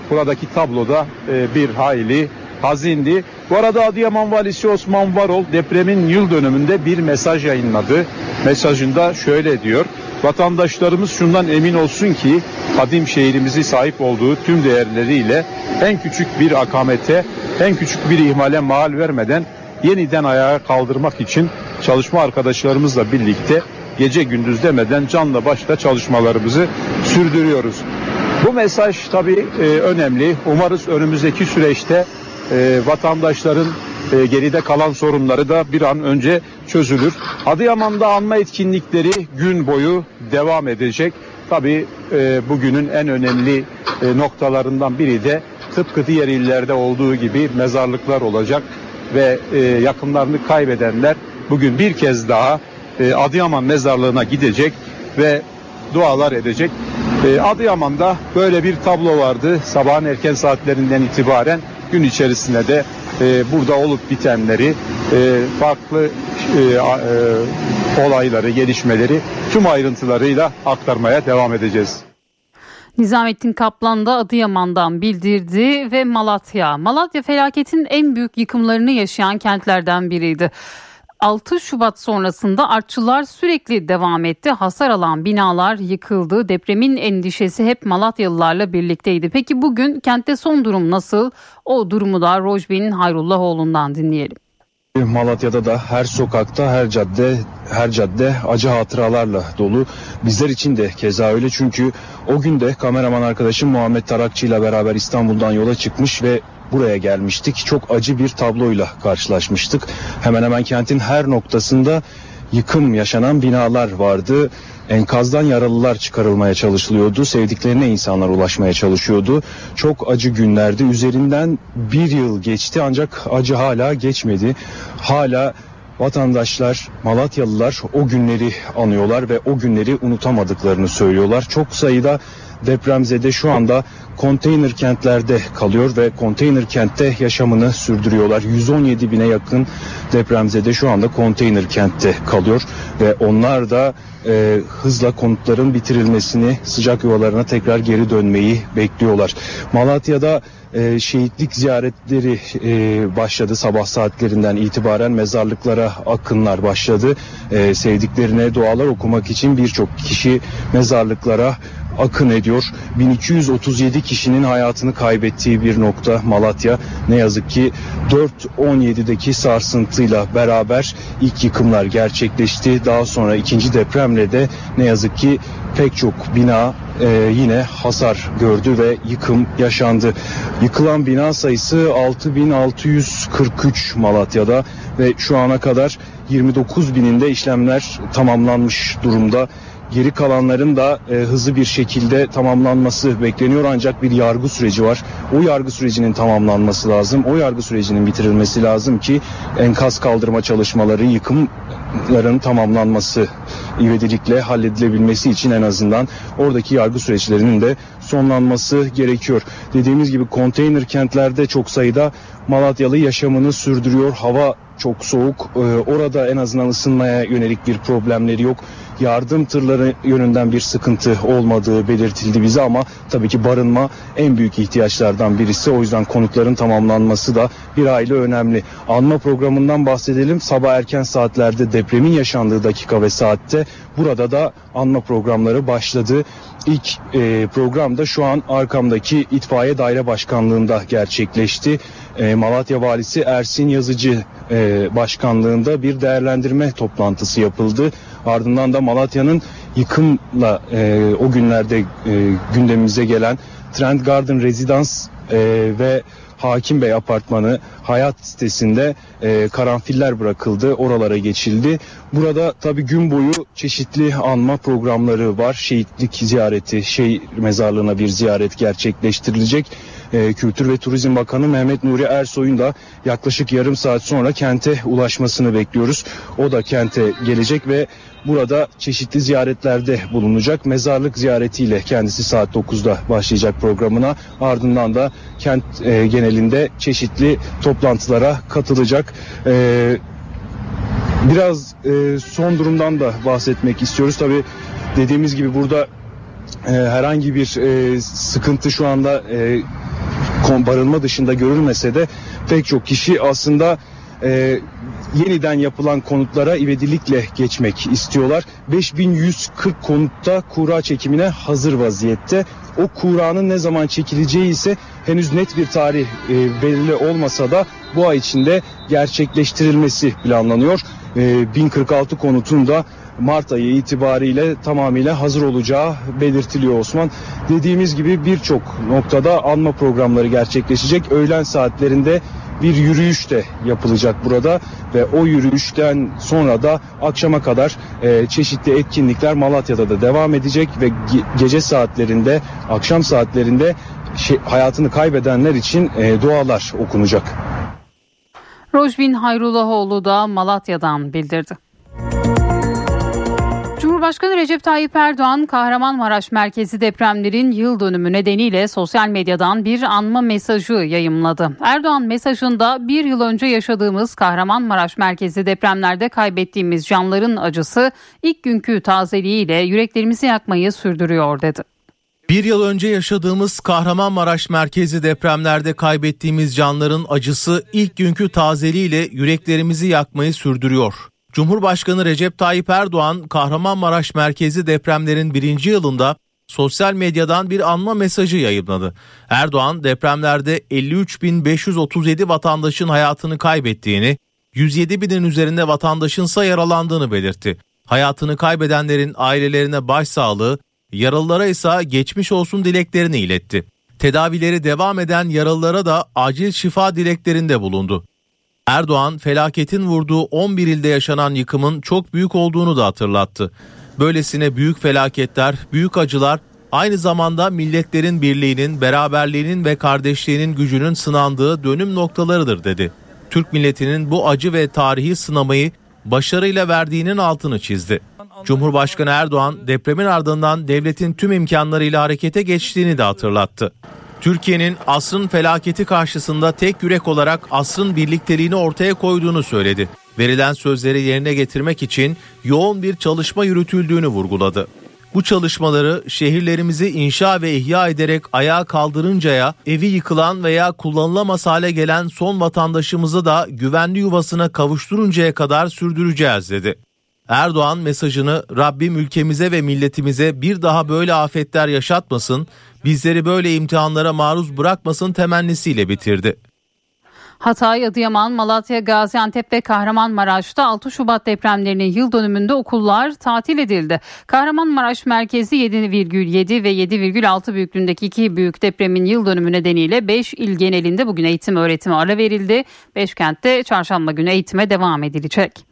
buradaki tabloda e, bir hayli hazindi. Bu arada Adıyaman Valisi Osman Varol depremin yıl dönümünde bir mesaj yayınladı. Mesajında şöyle diyor. Vatandaşlarımız şundan emin olsun ki kadim şehrimizi sahip olduğu tüm değerleriyle en küçük bir akamete, en küçük bir ihmale mal vermeden yeniden ayağa kaldırmak için çalışma arkadaşlarımızla birlikte gece gündüz demeden canla başla çalışmalarımızı sürdürüyoruz. Bu mesaj tabii e, önemli. Umarız önümüzdeki süreçte e, vatandaşların e, geride kalan sorunları da bir an önce çözülür. Adıyaman'da anma etkinlikleri gün boyu devam edecek. Tabii e, bugünün en önemli e, noktalarından biri de tıpkı diğer illerde olduğu gibi mezarlıklar olacak ve e, yakınlarını kaybedenler bugün bir kez daha e, Adıyaman mezarlığına gidecek ve dualar edecek. E, Adıyaman'da böyle bir tablo vardı. Sabahın erken saatlerinden itibaren gün içerisinde de e, burada olup bitenleri, e, farklı e, olayları, gelişmeleri tüm ayrıntılarıyla aktarmaya devam edeceğiz. Nizamettin Kaplan da Adıyaman'dan bildirdi ve Malatya. Malatya felaketin en büyük yıkımlarını yaşayan kentlerden biriydi. 6 Şubat sonrasında artçılar sürekli devam etti. Hasar alan binalar yıkıldı. Depremin endişesi hep Malatyalılarla birlikteydi. Peki bugün kentte son durum nasıl? O durumu da Rojbin Hayrullahoğlu'ndan dinleyelim. Malatya'da da her sokakta, her cadde, her cadde acı hatıralarla dolu. Bizler için de keza öyle çünkü o gün de kameraman arkadaşım Muhammed Tarakçı ile beraber İstanbul'dan yola çıkmış ve buraya gelmiştik. Çok acı bir tabloyla karşılaşmıştık. Hemen hemen kentin her noktasında yıkım yaşanan binalar vardı. Enkazdan yaralılar çıkarılmaya çalışılıyordu. Sevdiklerine insanlar ulaşmaya çalışıyordu. Çok acı günlerdi. Üzerinden bir yıl geçti ancak acı hala geçmedi. Hala vatandaşlar, Malatyalılar o günleri anıyorlar ve o günleri unutamadıklarını söylüyorlar. Çok sayıda depremzede şu anda konteyner kentlerde kalıyor ve konteyner kentte yaşamını sürdürüyorlar. 117 bine yakın depremzede şu anda konteyner kentte kalıyor ve onlar da e, hızla konutların bitirilmesini, sıcak yuvalarına tekrar geri dönmeyi bekliyorlar. Malatya'da e, şehitlik ziyaretleri e, başladı sabah saatlerinden itibaren mezarlıklara akınlar başladı. E, sevdiklerine dualar okumak için birçok kişi mezarlıklara akın ediyor. 1237 kişinin hayatını kaybettiği bir nokta Malatya. Ne yazık ki 4.17'deki sarsıntıyla beraber ilk yıkımlar gerçekleşti. Daha sonra ikinci depremle de ne yazık ki pek çok bina e, yine hasar gördü ve yıkım yaşandı. Yıkılan bina sayısı 6643 Malatya'da ve şu ana kadar 29 bininde işlemler tamamlanmış durumda. Geri kalanların da e, hızlı bir şekilde tamamlanması bekleniyor ancak bir yargı süreci var. O yargı sürecinin tamamlanması lazım. O yargı sürecinin bitirilmesi lazım ki enkaz kaldırma çalışmaları, yıkımların tamamlanması ivedilikle halledilebilmesi için en azından oradaki yargı süreçlerinin de sonlanması gerekiyor. Dediğimiz gibi konteyner kentlerde çok sayıda Malatyalı yaşamını sürdürüyor. Hava çok soğuk. Ee, orada en azından ısınmaya yönelik bir problemleri yok. Yardım tırları yönünden bir sıkıntı olmadığı belirtildi bize ama tabii ki barınma en büyük ihtiyaçlardan birisi. O yüzden konutların tamamlanması da bir aile önemli. Anma programından bahsedelim. Sabah erken saatlerde depremin yaşandığı dakika ve saatte burada da anma programları başladı. İlk e, program da şu an arkamdaki itfaiye daire başkanlığında gerçekleşti. E, Malatya valisi Ersin Yazıcı e, başkanlığında bir değerlendirme toplantısı yapıldı. Ardından da Malatya'nın yıkımla e, o günlerde gündemimize gelen Trend Garden Residence e, ve Hakim Bey Apartmanı Hayat sitesinde karanfiller bırakıldı. Oralara geçildi. Burada tabii gün boyu çeşitli anma programları var. Şehitlik ziyareti, şehir mezarlığına bir ziyaret gerçekleştirilecek. E, Kültür ve Turizm Bakanı Mehmet Nuri Ersoy'un da yaklaşık yarım saat sonra kente ulaşmasını bekliyoruz. O da kente gelecek ve burada çeşitli ziyaretlerde bulunacak. Mezarlık ziyaretiyle kendisi saat 9'da başlayacak programına. Ardından da kent e, genelinde çeşitli toplantılara katılacak. E, biraz e, son durumdan da bahsetmek istiyoruz. Tabii dediğimiz gibi burada e, herhangi bir e, sıkıntı şu anda e, barınma dışında görülmese de pek çok kişi aslında e, yeniden yapılan konutlara ivedilikle geçmek istiyorlar. 5140 konutta kura çekimine hazır vaziyette. O kuranın ne zaman çekileceği ise henüz net bir tarih e, belirli olmasa da bu ay içinde gerçekleştirilmesi planlanıyor. E, 1046 konutun da Mart ayı itibariyle tamamıyla hazır olacağı belirtiliyor Osman. Dediğimiz gibi birçok noktada anma programları gerçekleşecek. Öğlen saatlerinde bir yürüyüş de yapılacak burada ve o yürüyüşten sonra da akşama kadar e, çeşitli etkinlikler Malatya'da da devam edecek ve ge- gece saatlerinde, akşam saatlerinde şey, hayatını kaybedenler için e, dualar okunacak. Rojbin Hayrullahoğlu da Malatya'dan bildirdi. Cumhurbaşkanı Recep Tayyip Erdoğan Kahramanmaraş merkezi depremlerin yıl dönümü nedeniyle sosyal medyadan bir anma mesajı yayımladı. Erdoğan mesajında bir yıl önce yaşadığımız Kahramanmaraş merkezi depremlerde kaybettiğimiz canların acısı ilk günkü tazeliğiyle yüreklerimizi yakmayı sürdürüyor dedi. Bir yıl önce yaşadığımız Kahramanmaraş merkezi depremlerde kaybettiğimiz canların acısı ilk günkü tazeliğiyle yüreklerimizi yakmayı sürdürüyor. Cumhurbaşkanı Recep Tayyip Erdoğan Kahramanmaraş merkezi depremlerin birinci yılında sosyal medyadan bir anma mesajı yayınladı. Erdoğan depremlerde 53.537 vatandaşın hayatını kaybettiğini, 107 binin üzerinde vatandaşınsa yaralandığını belirtti. Hayatını kaybedenlerin ailelerine başsağlığı, yaralılara ise geçmiş olsun dileklerini iletti. Tedavileri devam eden yaralılara da acil şifa dileklerinde bulundu. Erdoğan felaketin vurduğu 11 ilde yaşanan yıkımın çok büyük olduğunu da hatırlattı. Böylesine büyük felaketler, büyük acılar aynı zamanda milletlerin birliğinin, beraberliğinin ve kardeşliğinin gücünün sınandığı dönüm noktalarıdır dedi. Türk milletinin bu acı ve tarihi sınamayı başarıyla verdiğinin altını çizdi. Cumhurbaşkanı Erdoğan depremin ardından devletin tüm imkanlarıyla harekete geçtiğini de hatırlattı. Türkiye'nin asrın felaketi karşısında tek yürek olarak asrın birlikteliğini ortaya koyduğunu söyledi. Verilen sözleri yerine getirmek için yoğun bir çalışma yürütüldüğünü vurguladı. Bu çalışmaları şehirlerimizi inşa ve ihya ederek ayağa kaldırıncaya, evi yıkılan veya kullanılamaz hale gelen son vatandaşımızı da güvenli yuvasına kavuşturuncaya kadar sürdüreceğiz dedi. Erdoğan mesajını Rabbim ülkemize ve milletimize bir daha böyle afetler yaşatmasın, bizleri böyle imtihanlara maruz bırakmasın temennisiyle bitirdi. Hatay, Adıyaman, Malatya, Gaziantep ve Kahramanmaraş'ta 6 Şubat depremlerinin yıl dönümünde okullar tatil edildi. Kahramanmaraş merkezi 7,7 ve 7,6 büyüklüğündeki iki büyük depremin yıl dönümü nedeniyle 5 il genelinde bugün eğitim öğretime ara verildi. 5 kentte çarşamba günü eğitime devam edilecek.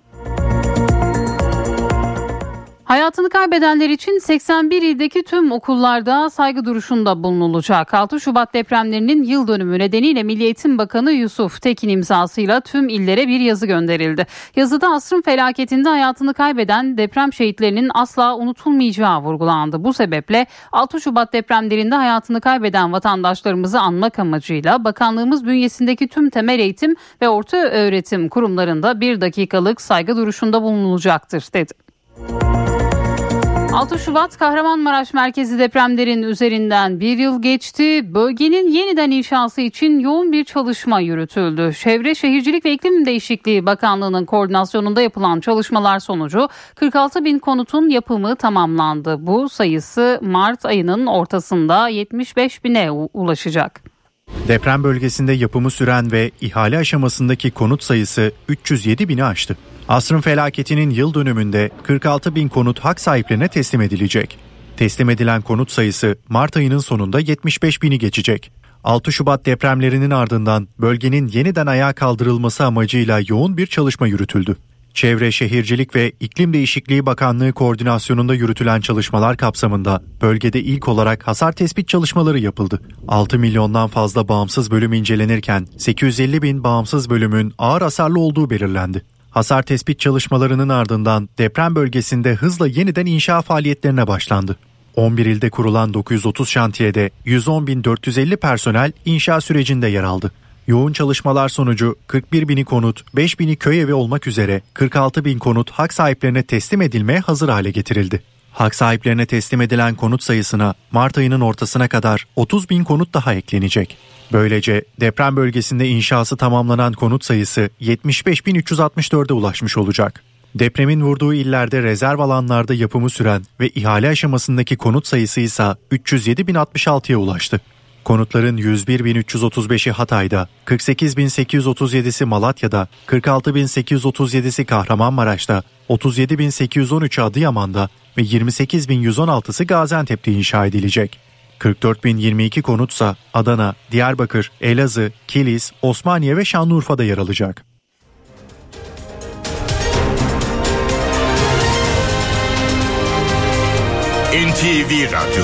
Hayatını kaybedenler için 81 ildeki tüm okullarda saygı duruşunda bulunulacak. 6 Şubat depremlerinin yıl dönümü nedeniyle Milli Eğitim Bakanı Yusuf Tekin imzasıyla tüm illere bir yazı gönderildi. Yazıda asrın felaketinde hayatını kaybeden deprem şehitlerinin asla unutulmayacağı vurgulandı. Bu sebeple 6 Şubat depremlerinde hayatını kaybeden vatandaşlarımızı anmak amacıyla bakanlığımız bünyesindeki tüm temel eğitim ve orta öğretim kurumlarında bir dakikalık saygı duruşunda bulunulacaktır dedi. 6 Şubat Kahramanmaraş merkezi depremlerin üzerinden bir yıl geçti. Bölgenin yeniden inşası için yoğun bir çalışma yürütüldü. Çevre Şehircilik ve İklim Değişikliği Bakanlığı'nın koordinasyonunda yapılan çalışmalar sonucu 46 bin konutun yapımı tamamlandı. Bu sayısı Mart ayının ortasında 75 bine ulaşacak. Deprem bölgesinde yapımı süren ve ihale aşamasındaki konut sayısı 307 bini aştı. Asrın felaketinin yıl dönümünde 46 bin konut hak sahiplerine teslim edilecek. Teslim edilen konut sayısı Mart ayının sonunda 75 bini geçecek. 6 Şubat depremlerinin ardından bölgenin yeniden ayağa kaldırılması amacıyla yoğun bir çalışma yürütüldü. Çevre Şehircilik ve İklim Değişikliği Bakanlığı koordinasyonunda yürütülen çalışmalar kapsamında bölgede ilk olarak hasar tespit çalışmaları yapıldı. 6 milyondan fazla bağımsız bölüm incelenirken 850 bin bağımsız bölümün ağır hasarlı olduğu belirlendi. Hasar tespit çalışmalarının ardından deprem bölgesinde hızla yeniden inşa faaliyetlerine başlandı. 11 ilde kurulan 930 şantiyede 110.450 personel inşa sürecinde yer aldı. Yoğun çalışmalar sonucu 41 bini konut, 5 bini köy evi olmak üzere 46 bin konut hak sahiplerine teslim edilmeye hazır hale getirildi. Hak sahiplerine teslim edilen konut sayısına Mart ayının ortasına kadar 30 bin konut daha eklenecek. Böylece deprem bölgesinde inşası tamamlanan konut sayısı 75.364'e ulaşmış olacak. Depremin vurduğu illerde rezerv alanlarda yapımı süren ve ihale aşamasındaki konut sayısı ise 307.066'ya ulaştı. Konutların 101.335'i Hatay'da, 48.837'si Malatya'da, 46.837'si Kahramanmaraş'ta, 37.813'ü Adıyaman'da ve 28.116'sı Gaziantep'te inşa edilecek. 44.022 konutsa Adana, Diyarbakır, Elazığ, Kilis, Osmaniye ve Şanlıurfa'da yer alacak. NTV Radyo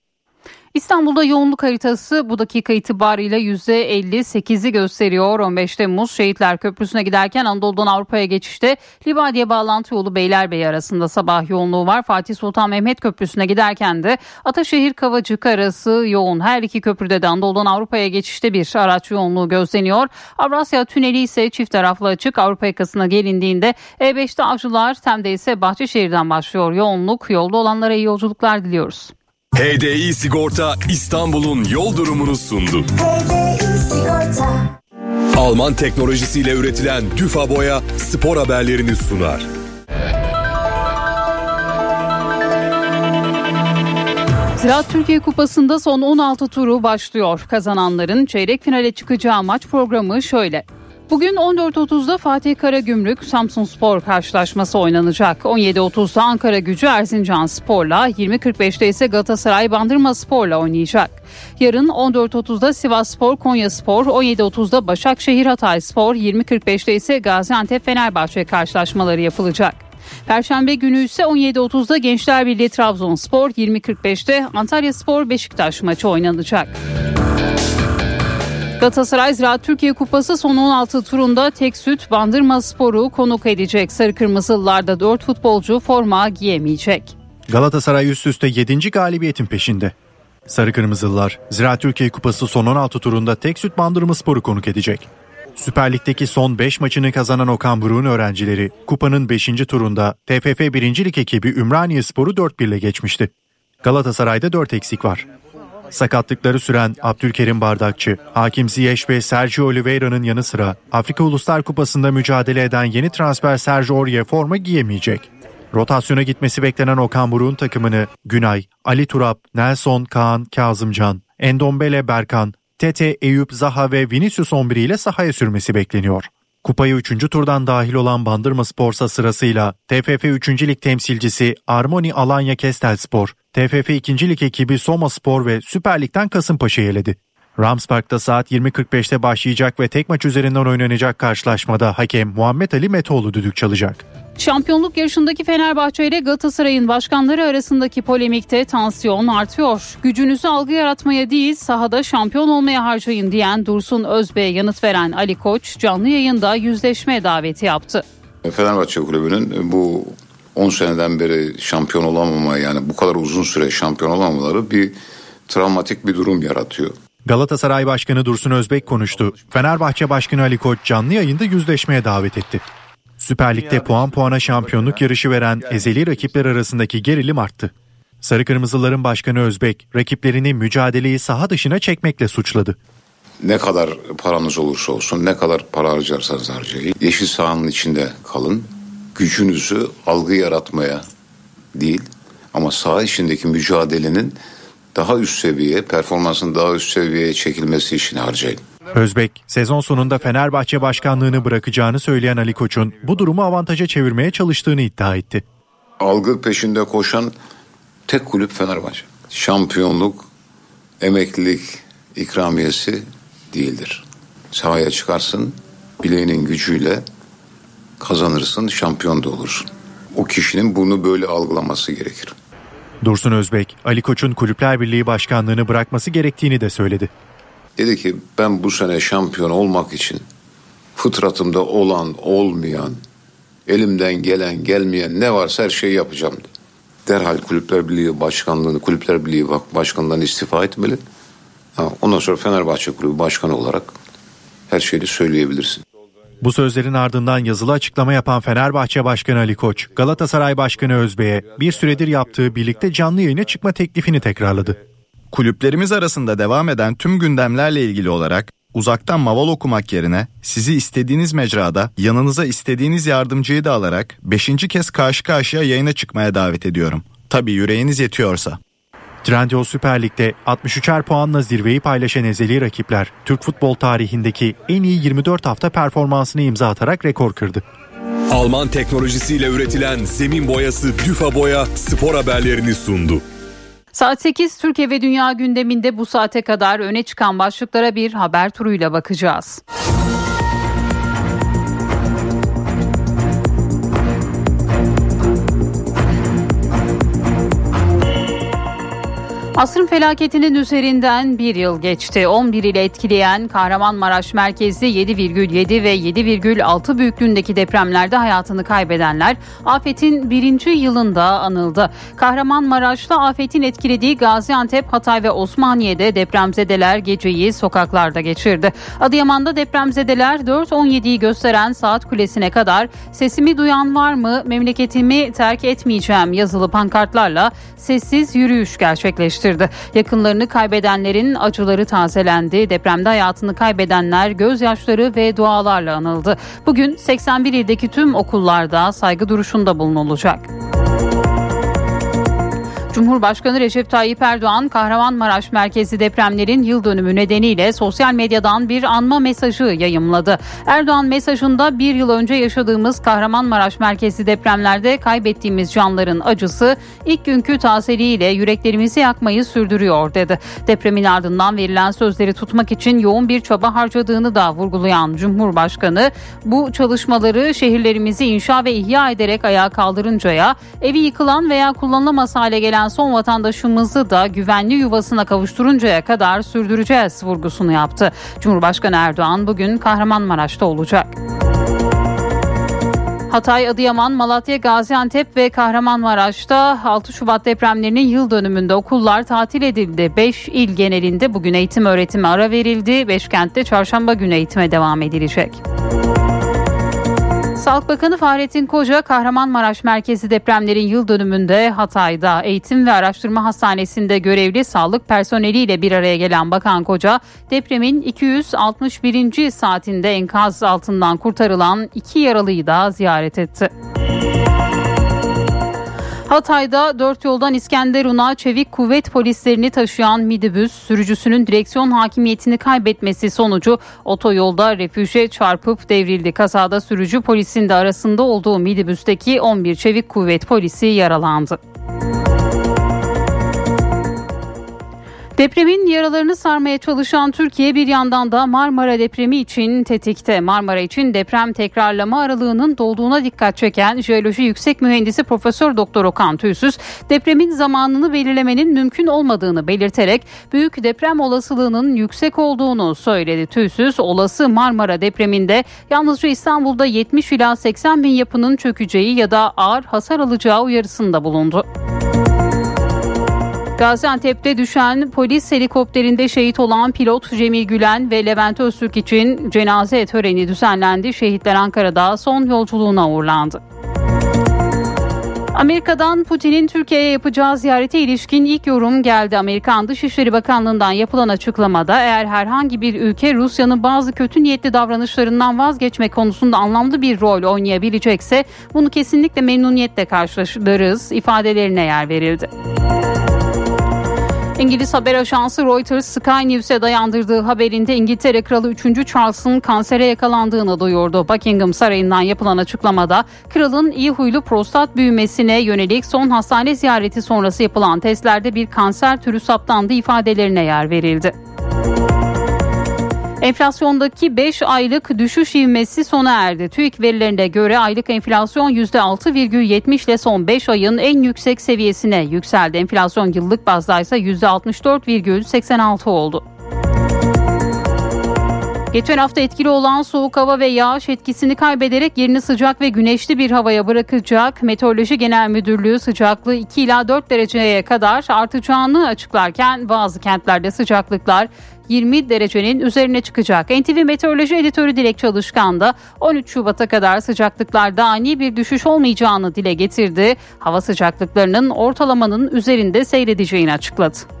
İstanbul'da yoğunluk haritası bu dakika itibariyle %58'i gösteriyor. 15 Temmuz Şehitler Köprüsü'ne giderken Anadolu'dan Avrupa'ya geçişte Libadiye bağlantı yolu Beylerbeyi arasında sabah yoğunluğu var. Fatih Sultan Mehmet Köprüsü'ne giderken de Ataşehir Kavacık arası yoğun. Her iki köprüde de Anadolu'dan Avrupa'ya geçişte bir araç yoğunluğu gözleniyor. Avrasya Tüneli ise çift taraflı açık. Avrupa yakasına gelindiğinde E5'te Avcılar, Tem'de ise Bahçeşehir'den başlıyor yoğunluk. Yolda olanlara iyi yolculuklar diliyoruz. HDI Sigorta İstanbul'un yol durumunu sundu. Alman teknolojisiyle üretilen Düfa Boya spor haberlerini sunar. Ziraat Türkiye Kupası'nda son 16 turu başlıyor. Kazananların çeyrek finale çıkacağı maç programı şöyle. Bugün 14.30'da Fatih Karagümrük Samsun Spor karşılaşması oynanacak. 17.30'da Ankara Gücü Erzincan Spor'la, 20.45'te ise Galatasaray Bandırma Spor'la oynayacak. Yarın 14.30'da Sivas Spor Konya Spor, 17.30'da Başakşehir Hatay Spor, 20.45'te ise Gaziantep Fenerbahçe karşılaşmaları yapılacak. Perşembe günü ise 17.30'da Gençler Birliği Trabzonspor, 20.45'te Antalya Spor Beşiktaş maçı oynanacak. Galatasaray Ziraat Türkiye Kupası son 16 turunda tek süt Bandırma Spor'u konuk edecek. Sarı Kırmızılılarda 4 futbolcu forma giyemeyecek. Galatasaray üst üste 7. galibiyetin peşinde. Sarı Kırmızılılar Ziraat Türkiye Kupası son 16 turunda tek süt Bandırma Spor'u konuk edecek. Süper son 5 maçını kazanan Okan Buruk'un öğrencileri kupanın 5. turunda TFF 1. Lig ekibi Ümraniye Spor'u 4-1 ile geçmişti. Galatasaray'da 4 eksik var. Sakatlıkları süren Abdülkerim Bardakçı, Hakim Ziyech ve Sergio Oliveira'nın yanı sıra Afrika Uluslar Kupası'nda mücadele eden yeni transfer Sergio Aurier forma giyemeyecek. Rotasyona gitmesi beklenen Okan Buruk'un takımını Günay, Ali Turap, Nelson, Kaan, Kazımcan, Endombele Berkan, Tete, Eyüp, Zaha ve Vinicius 11 ile sahaya sürmesi bekleniyor. Kupayı 3. turdan dahil olan Bandırma Spor'sa sırasıyla TFF 3. Lig temsilcisi Armoni Alanya Kestel Spor, TFF 2. Lig ekibi Soma Spor ve Süper Lig'den Kasımpaşa'yı eledi. Ramspark'ta saat 20.45'te başlayacak ve tek maç üzerinden oynanacak karşılaşmada hakem Muhammed Ali Metoğlu düdük çalacak. Şampiyonluk yarışındaki Fenerbahçe ile Galatasaray'ın başkanları arasındaki polemikte tansiyon artıyor. Gücünüzü algı yaratmaya değil sahada şampiyon olmaya harcayın diyen Dursun Özbey'e yanıt veren Ali Koç canlı yayında yüzleşme daveti yaptı. Fenerbahçe Kulübü'nün bu 10 seneden beri şampiyon olamama yani bu kadar uzun süre şampiyon olamamaları bir travmatik bir durum yaratıyor. Galatasaray Başkanı Dursun Özbek konuştu. Fenerbahçe Başkanı Ali Koç canlı yayında yüzleşmeye davet etti. Süper Lig'de puan puana şampiyonluk yarışı veren ezeli rakipler arasındaki gerilim arttı. Sarı Kırmızıların Başkanı Özbek rakiplerini mücadeleyi saha dışına çekmekle suçladı. Ne kadar paranız olursa olsun, ne kadar para harcarsanız harcayın. Yeşil sahanın içinde kalın. Gücünüzü algı yaratmaya değil ama saha içindeki mücadelenin daha üst seviye, performansın daha üst seviyeye çekilmesi için harcayın. Özbek, sezon sonunda Fenerbahçe başkanlığını bırakacağını söyleyen Ali Koç'un bu durumu avantaja çevirmeye çalıştığını iddia etti. Algı peşinde koşan tek kulüp Fenerbahçe. Şampiyonluk, emeklilik ikramiyesi değildir. Sahaya çıkarsın, bileğinin gücüyle kazanırsın, şampiyon da olursun. O kişinin bunu böyle algılaması gerekir. Dursun Özbek, Ali Koç'un Kulüpler Birliği başkanlığını bırakması gerektiğini de söyledi. Dedi ki ben bu sene şampiyon olmak için fıtratımda olan olmayan elimden gelen gelmeyen ne varsa her şeyi yapacağım. Derhal Kulüpler Birliği başkanlığını Kulüpler Birliği başkanından istifa etmeli. Ondan sonra Fenerbahçe Kulübü başkanı olarak her şeyi söyleyebilirsin. Bu sözlerin ardından yazılı açıklama yapan Fenerbahçe Başkanı Ali Koç, Galatasaray Başkanı Özbey'e bir süredir yaptığı birlikte canlı yayına çıkma teklifini tekrarladı. Kulüplerimiz arasında devam eden tüm gündemlerle ilgili olarak uzaktan maval okumak yerine sizi istediğiniz mecrada yanınıza istediğiniz yardımcıyı da alarak 5. kez karşı karşıya yayına çıkmaya davet ediyorum. Tabii yüreğiniz yetiyorsa. Trendyol Süper Lig'de 63'er puanla zirveyi paylaşan ezeli rakipler Türk futbol tarihindeki en iyi 24 hafta performansını imza atarak rekor kırdı. Alman teknolojisiyle üretilen zemin boyası Düfa Boya spor haberlerini sundu. Saat 8 Türkiye ve Dünya gündeminde bu saate kadar öne çıkan başlıklara bir haber turuyla bakacağız. Asrın felaketinin üzerinden bir yıl geçti. 11 ile etkileyen Kahramanmaraş merkezli 7,7 ve 7,6 büyüklüğündeki depremlerde hayatını kaybedenler afetin birinci yılında anıldı. Kahramanmaraş'ta afetin etkilediği Gaziantep, Hatay ve Osmaniye'de depremzedeler geceyi sokaklarda geçirdi. Adıyaman'da depremzedeler 4.17'yi gösteren saat kulesine kadar sesimi duyan var mı memleketimi terk etmeyeceğim yazılı pankartlarla sessiz yürüyüş gerçekleştirdi gerçekleştirdi. Yakınlarını kaybedenlerin acıları tazelendi. Depremde hayatını kaybedenler gözyaşları ve dualarla anıldı. Bugün 81 ildeki tüm okullarda saygı duruşunda bulunulacak. Cumhurbaşkanı Recep Tayyip Erdoğan Kahramanmaraş merkezi depremlerin yıl dönümü nedeniyle sosyal medyadan bir anma mesajı yayımladı. Erdoğan mesajında bir yıl önce yaşadığımız Kahramanmaraş merkezi depremlerde kaybettiğimiz canların acısı ilk günkü tazeliğiyle yüreklerimizi yakmayı sürdürüyor dedi. Depremin ardından verilen sözleri tutmak için yoğun bir çaba harcadığını da vurgulayan Cumhurbaşkanı bu çalışmaları şehirlerimizi inşa ve ihya ederek ayağa kaldırıncaya evi yıkılan veya kullanılamaz hale gelen son vatandaşımızı da güvenli yuvasına kavuşturuncaya kadar sürdüreceğiz vurgusunu yaptı. Cumhurbaşkanı Erdoğan bugün Kahramanmaraş'ta olacak. Hatay, Adıyaman, Malatya, Gaziantep ve Kahramanmaraş'ta 6 Şubat depremlerinin yıl dönümünde okullar tatil edildi. 5 il genelinde bugün eğitim öğretime ara verildi. 5 kentte çarşamba günü eğitime devam edilecek. Sağlık Bakanı Fahrettin Koca Kahramanmaraş merkezi depremlerin yıl dönümünde Hatay'da Eğitim ve Araştırma Hastanesi'nde görevli sağlık personeliyle bir araya gelen Bakan Koca depremin 261. saatinde enkaz altından kurtarılan iki yaralıyı da ziyaret etti. Hatay'da dört yoldan İskenderun'a çevik kuvvet polislerini taşıyan midibüs sürücüsünün direksiyon hakimiyetini kaybetmesi sonucu otoyolda refüje çarpıp devrildi. Kazada sürücü polisin de arasında olduğu midibüsteki 11 çevik kuvvet polisi yaralandı. Depremin yaralarını sarmaya çalışan Türkiye bir yandan da Marmara depremi için tetikte. Marmara için deprem tekrarlama aralığının dolduğuna dikkat çeken Jeoloji Yüksek Mühendisi Profesör Doktor Okan Tüysüz, depremin zamanını belirlemenin mümkün olmadığını belirterek büyük deprem olasılığının yüksek olduğunu söyledi. Tüysüz, olası Marmara depreminde yalnızca İstanbul'da 70 ila 80 bin yapının çökeceği ya da ağır hasar alacağı uyarısında bulundu. Gaziantep'te düşen polis helikopterinde şehit olan pilot Cemil Gülen ve Levent Öztürk için cenaze töreni düzenlendi. Şehitler Ankara'da son yolculuğuna uğurlandı. Amerika'dan Putin'in Türkiye'ye yapacağı ziyarete ilişkin ilk yorum geldi. Amerikan Dışişleri Bakanlığı'ndan yapılan açıklamada eğer herhangi bir ülke Rusya'nın bazı kötü niyetli davranışlarından vazgeçme konusunda anlamlı bir rol oynayabilecekse bunu kesinlikle memnuniyetle karşılarız ifadelerine yer verildi. İngiliz haber ajansı Reuters Sky News'e dayandırdığı haberinde İngiltere Kralı 3. Charles'ın kansere yakalandığını duyurdu. Buckingham Sarayı'ndan yapılan açıklamada kralın iyi huylu prostat büyümesine yönelik son hastane ziyareti sonrası yapılan testlerde bir kanser türü saptandığı ifadelerine yer verildi. Enflasyondaki 5 aylık düşüş ivmesi sona erdi. TÜİK verilerine göre aylık enflasyon %6,70 ile son 5 ayın en yüksek seviyesine yükseldi. Enflasyon yıllık bazda ise %64,86 oldu. Geçen hafta etkili olan soğuk hava ve yağış etkisini kaybederek yerini sıcak ve güneşli bir havaya bırakacak. Meteoroloji Genel Müdürlüğü sıcaklığı 2 ila 4 dereceye kadar artacağını açıklarken bazı kentlerde sıcaklıklar 20 derecenin üzerine çıkacak. NTV Meteoroloji Editörü Dilek Çalışkan da 13 Şubat'a kadar sıcaklıklarda ani bir düşüş olmayacağını dile getirdi. Hava sıcaklıklarının ortalamanın üzerinde seyredeceğini açıkladı.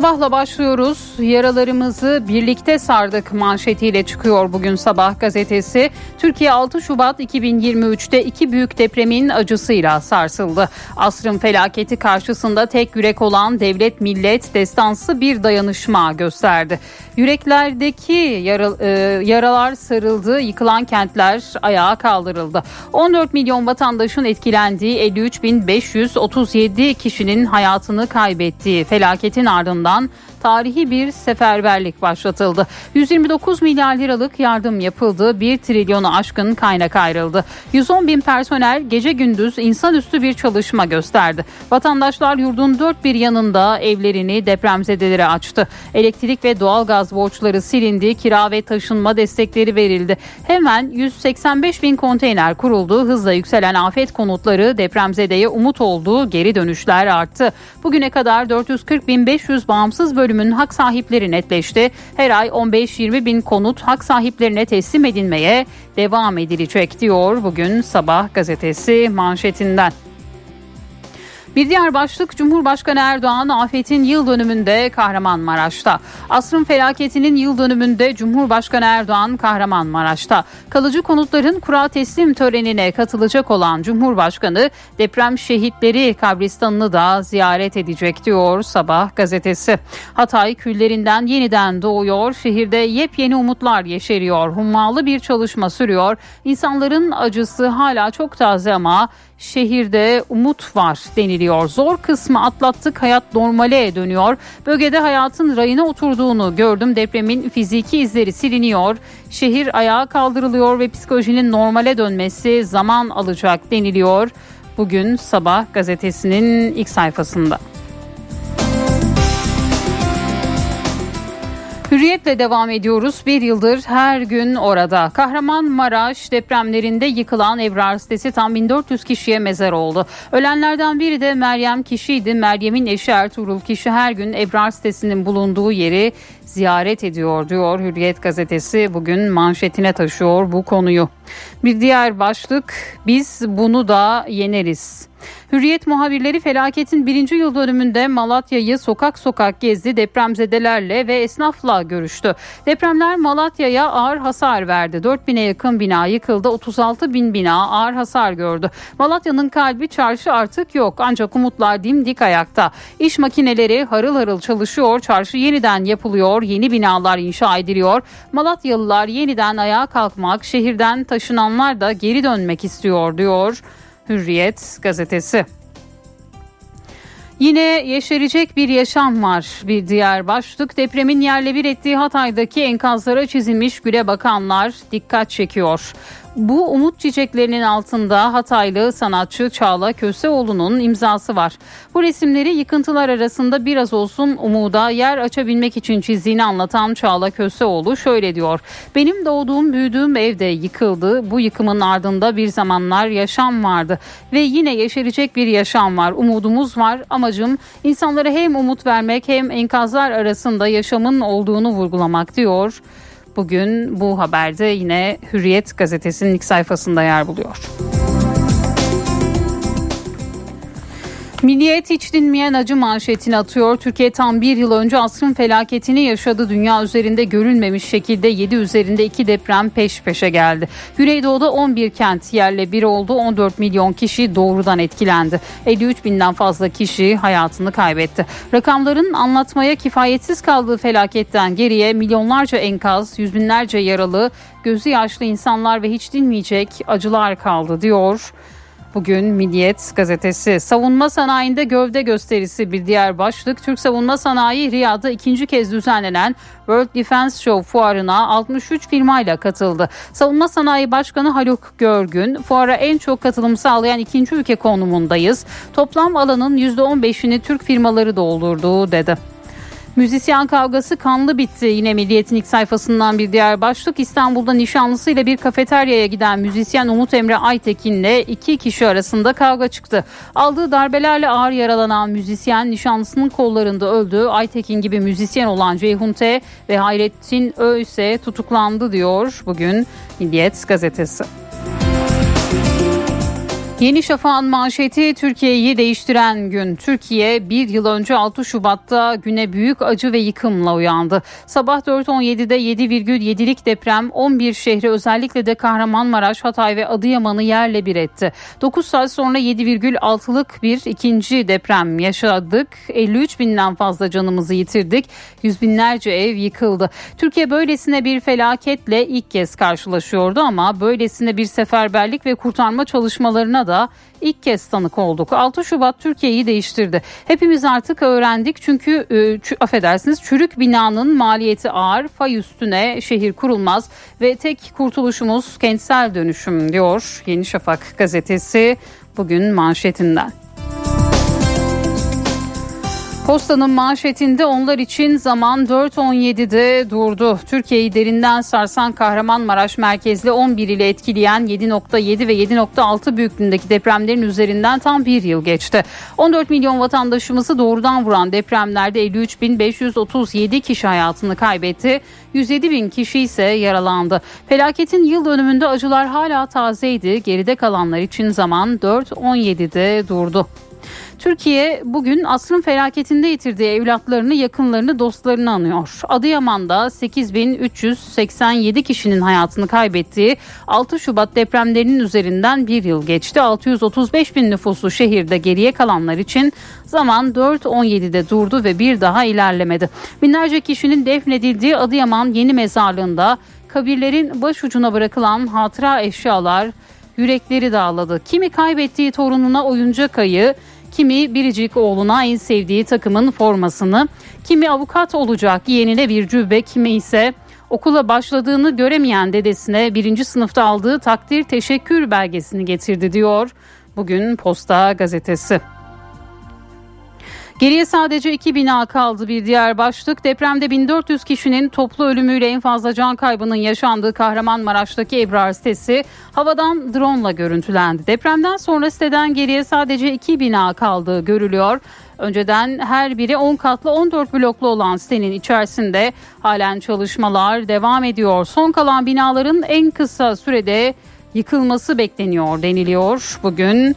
Sabahla başlıyoruz. Yaralarımızı birlikte sardık manşetiyle çıkıyor bugün sabah gazetesi. Türkiye 6 Şubat 2023'te iki büyük depremin acısıyla sarsıldı. Asrın felaketi karşısında tek yürek olan devlet millet destansı bir dayanışma gösterdi. Yüreklerdeki yara, e, yaralar sarıldı, yıkılan kentler ayağa kaldırıldı. 14 milyon vatandaşın etkilendiği 53.537 kişinin hayatını kaybettiği felaketin ardından tarihi bir seferberlik başlatıldı. 129 milyar liralık yardım yapıldı. 1 trilyonu aşkın kaynak ayrıldı. 110 bin personel gece gündüz insanüstü bir çalışma gösterdi. Vatandaşlar yurdun dört bir yanında evlerini depremzedelere açtı. Elektrik ve doğalgaz borçları silindi. Kira ve taşınma destekleri verildi. Hemen 185 bin konteyner kuruldu. Hızla yükselen afet konutları depremzedeye umut oldu. Geri dönüşler arttı. Bugüne kadar 440 bin 500 bağımsız bölüm bölümün hak sahipleri netleşti. Her ay 15-20 bin konut hak sahiplerine teslim edilmeye devam edilecek diyor bugün Sabah gazetesi manşetinden. Bir diğer başlık Cumhurbaşkanı Erdoğan afetin yıl dönümünde Kahramanmaraş'ta. Asrın felaketinin yıl dönümünde Cumhurbaşkanı Erdoğan Kahramanmaraş'ta. Kalıcı konutların kura teslim törenine katılacak olan Cumhurbaşkanı deprem şehitleri kabristanını da ziyaret edecek diyor Sabah gazetesi. Hatay küllerinden yeniden doğuyor. Şehirde yepyeni umutlar yeşeriyor. Hummalı bir çalışma sürüyor. İnsanların acısı hala çok taze ama şehirde umut var deniliyor. Zor kısmı atlattık hayat normale dönüyor. Bölgede hayatın rayına oturduğunu gördüm. Depremin fiziki izleri siliniyor. Şehir ayağa kaldırılıyor ve psikolojinin normale dönmesi zaman alacak deniliyor. Bugün sabah gazetesinin ilk sayfasında. Hürriyetle devam ediyoruz. Bir yıldır her gün orada. Kahramanmaraş depremlerinde yıkılan Ebrar sitesi tam 1400 kişiye mezar oldu. Ölenlerden biri de Meryem kişiydi. Meryem'in eşi Ertuğrul kişi her gün Ebrar sitesinin bulunduğu yeri ziyaret ediyor diyor Hürriyet gazetesi bugün manşetine taşıyor bu konuyu. Bir diğer başlık biz bunu da yeneriz. Hürriyet muhabirleri felaketin birinci yıl dönümünde Malatya'yı sokak sokak gezdi. Depremzedelerle ve esnafla görüştü. Depremler Malatya'ya ağır hasar verdi. 4000'e yakın bina yıkıldı. 36 bin bina ağır hasar gördü. Malatya'nın kalbi çarşı artık yok. Ancak umutlar dimdik ayakta. İş makineleri harıl harıl çalışıyor. Çarşı yeniden yapılıyor. Yeni binalar inşa ediliyor. Malatyalılar yeniden ayağa kalkmak, şehirden taşınanlar da geri dönmek istiyor diyor. Hürriyet gazetesi. Yine yeşerecek bir yaşam var. Bir diğer başlık depremin yerle bir ettiği Hatay'daki enkazlara çizilmiş güle bakanlar dikkat çekiyor. Bu umut çiçeklerinin altında Hataylı sanatçı Çağla Köseoğlu'nun imzası var. Bu resimleri yıkıntılar arasında biraz olsun umuda yer açabilmek için çizdiğini anlatan Çağla Köseoğlu şöyle diyor. Benim doğduğum büyüdüğüm evde yıkıldı. Bu yıkımın ardında bir zamanlar yaşam vardı ve yine yeşerecek bir yaşam var. Umudumuz var. Amacım insanlara hem umut vermek hem enkazlar arasında yaşamın olduğunu vurgulamak diyor. Bugün bu haberde yine Hürriyet gazetesinin ilk sayfasında yer buluyor. Milliyet hiç dinmeyen acı manşetini atıyor. Türkiye tam bir yıl önce asrın felaketini yaşadı. Dünya üzerinde görülmemiş şekilde 7 üzerinde 2 deprem peş peşe geldi. Güneydoğu'da 11 kent yerle bir oldu. 14 milyon kişi doğrudan etkilendi. 53 binden fazla kişi hayatını kaybetti. Rakamların anlatmaya kifayetsiz kaldığı felaketten geriye milyonlarca enkaz, yüz binlerce yaralı, gözü yaşlı insanlar ve hiç dinmeyecek acılar kaldı diyor. Bugün Milliyet gazetesi savunma sanayinde gövde gösterisi bir diğer başlık. Türk savunma sanayi Riyad'da ikinci kez düzenlenen World Defense Show fuarına 63 firmayla katıldı. Savunma Sanayi Başkanı Haluk Görgün fuara en çok katılım sağlayan ikinci ülke konumundayız. Toplam alanın %15'ini Türk firmaları doldurdu dedi. Müzisyen kavgası kanlı bitti. Yine Milliyet'in ilk sayfasından bir diğer başlık. İstanbul'da nişanlısıyla bir kafeteryaya giden müzisyen Umut Emre Aytekin'le iki kişi arasında kavga çıktı. Aldığı darbelerle ağır yaralanan müzisyen nişanlısının kollarında öldü. Aytekin gibi müzisyen olan Ceyhun T ve Hayrettin Ö ise tutuklandı diyor bugün Milliyet gazetesi. Yeni Şafak'ın manşeti Türkiye'yi değiştiren gün. Türkiye bir yıl önce 6 Şubat'ta güne büyük acı ve yıkımla uyandı. Sabah 4.17'de 7,7'lik deprem 11 şehri özellikle de Kahramanmaraş, Hatay ve Adıyaman'ı yerle bir etti. 9 saat sonra 7,6'lık bir ikinci deprem yaşadık. 53 binden fazla canımızı yitirdik. Yüz binlerce ev yıkıldı. Türkiye böylesine bir felaketle ilk kez karşılaşıyordu ama böylesine bir seferberlik ve kurtarma çalışmalarına da ilk kez tanık olduk. 6 Şubat Türkiye'yi değiştirdi. Hepimiz artık öğrendik çünkü e, affedersiniz çürük binanın maliyeti ağır, fay üstüne şehir kurulmaz ve tek kurtuluşumuz kentsel dönüşüm diyor Yeni Şafak gazetesi bugün manşetinden. Posta'nın manşetinde onlar için zaman 4.17'de durdu. Türkiye'yi derinden sarsan Kahramanmaraş merkezli 11 ile etkileyen 7.7 ve 7.6 büyüklüğündeki depremlerin üzerinden tam bir yıl geçti. 14 milyon vatandaşımızı doğrudan vuran depremlerde 53.537 kişi hayatını kaybetti. 107 bin kişi ise yaralandı. Felaketin yıl dönümünde acılar hala tazeydi. Geride kalanlar için zaman 4.17'de durdu. Türkiye bugün asrın felaketinde yitirdiği evlatlarını, yakınlarını, dostlarını anıyor. Adıyaman'da 8387 kişinin hayatını kaybettiği 6 Şubat depremlerinin üzerinden bir yıl geçti. 635 bin nüfuslu şehirde geriye kalanlar için zaman 4.17'de durdu ve bir daha ilerlemedi. Binlerce kişinin defnedildiği Adıyaman Yeni Mezarlığı'nda kabirlerin başucuna bırakılan hatıra eşyalar yürekleri dağladı. Kimi kaybettiği torununa oyuncak ayı, kimi biricik oğluna en sevdiği takımın formasını, kimi avukat olacak yeğenine bir cübbe, kimi ise okula başladığını göremeyen dedesine birinci sınıfta aldığı takdir teşekkür belgesini getirdi diyor bugün Posta gazetesi. Geriye sadece iki bina kaldı bir diğer başlık. Depremde 1400 kişinin toplu ölümüyle en fazla can kaybının yaşandığı Kahramanmaraş'taki Ebrar sitesi havadan drone ile görüntülendi. Depremden sonra siteden geriye sadece iki bina kaldığı görülüyor. Önceden her biri 10 katlı 14 bloklu olan sitenin içerisinde halen çalışmalar devam ediyor. Son kalan binaların en kısa sürede yıkılması bekleniyor deniliyor. Bugün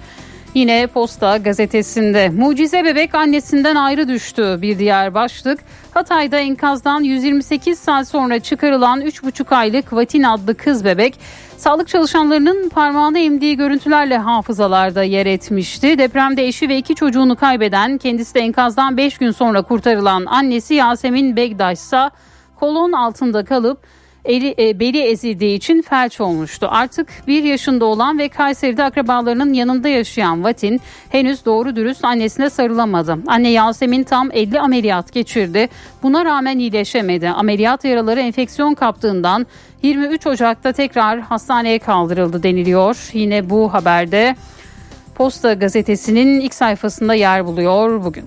Yine Posta gazetesinde mucize bebek annesinden ayrı düştü bir diğer başlık. Hatay'da enkazdan 128 saat sonra çıkarılan 3,5 aylık Vatin adlı kız bebek sağlık çalışanlarının parmağını emdiği görüntülerle hafızalarda yer etmişti. Depremde eşi ve iki çocuğunu kaybeden kendisi de enkazdan 5 gün sonra kurtarılan annesi Yasemin Begdaş ise kolon altında kalıp eli, e, beli ezildiği için felç olmuştu. Artık bir yaşında olan ve Kayseri'de akrabalarının yanında yaşayan Vatin henüz doğru dürüst annesine sarılamadı. Anne Yasemin tam 50 ameliyat geçirdi. Buna rağmen iyileşemedi. Ameliyat yaraları enfeksiyon kaptığından 23 Ocak'ta tekrar hastaneye kaldırıldı deniliyor. Yine bu haberde Posta gazetesinin ilk sayfasında yer buluyor bugün.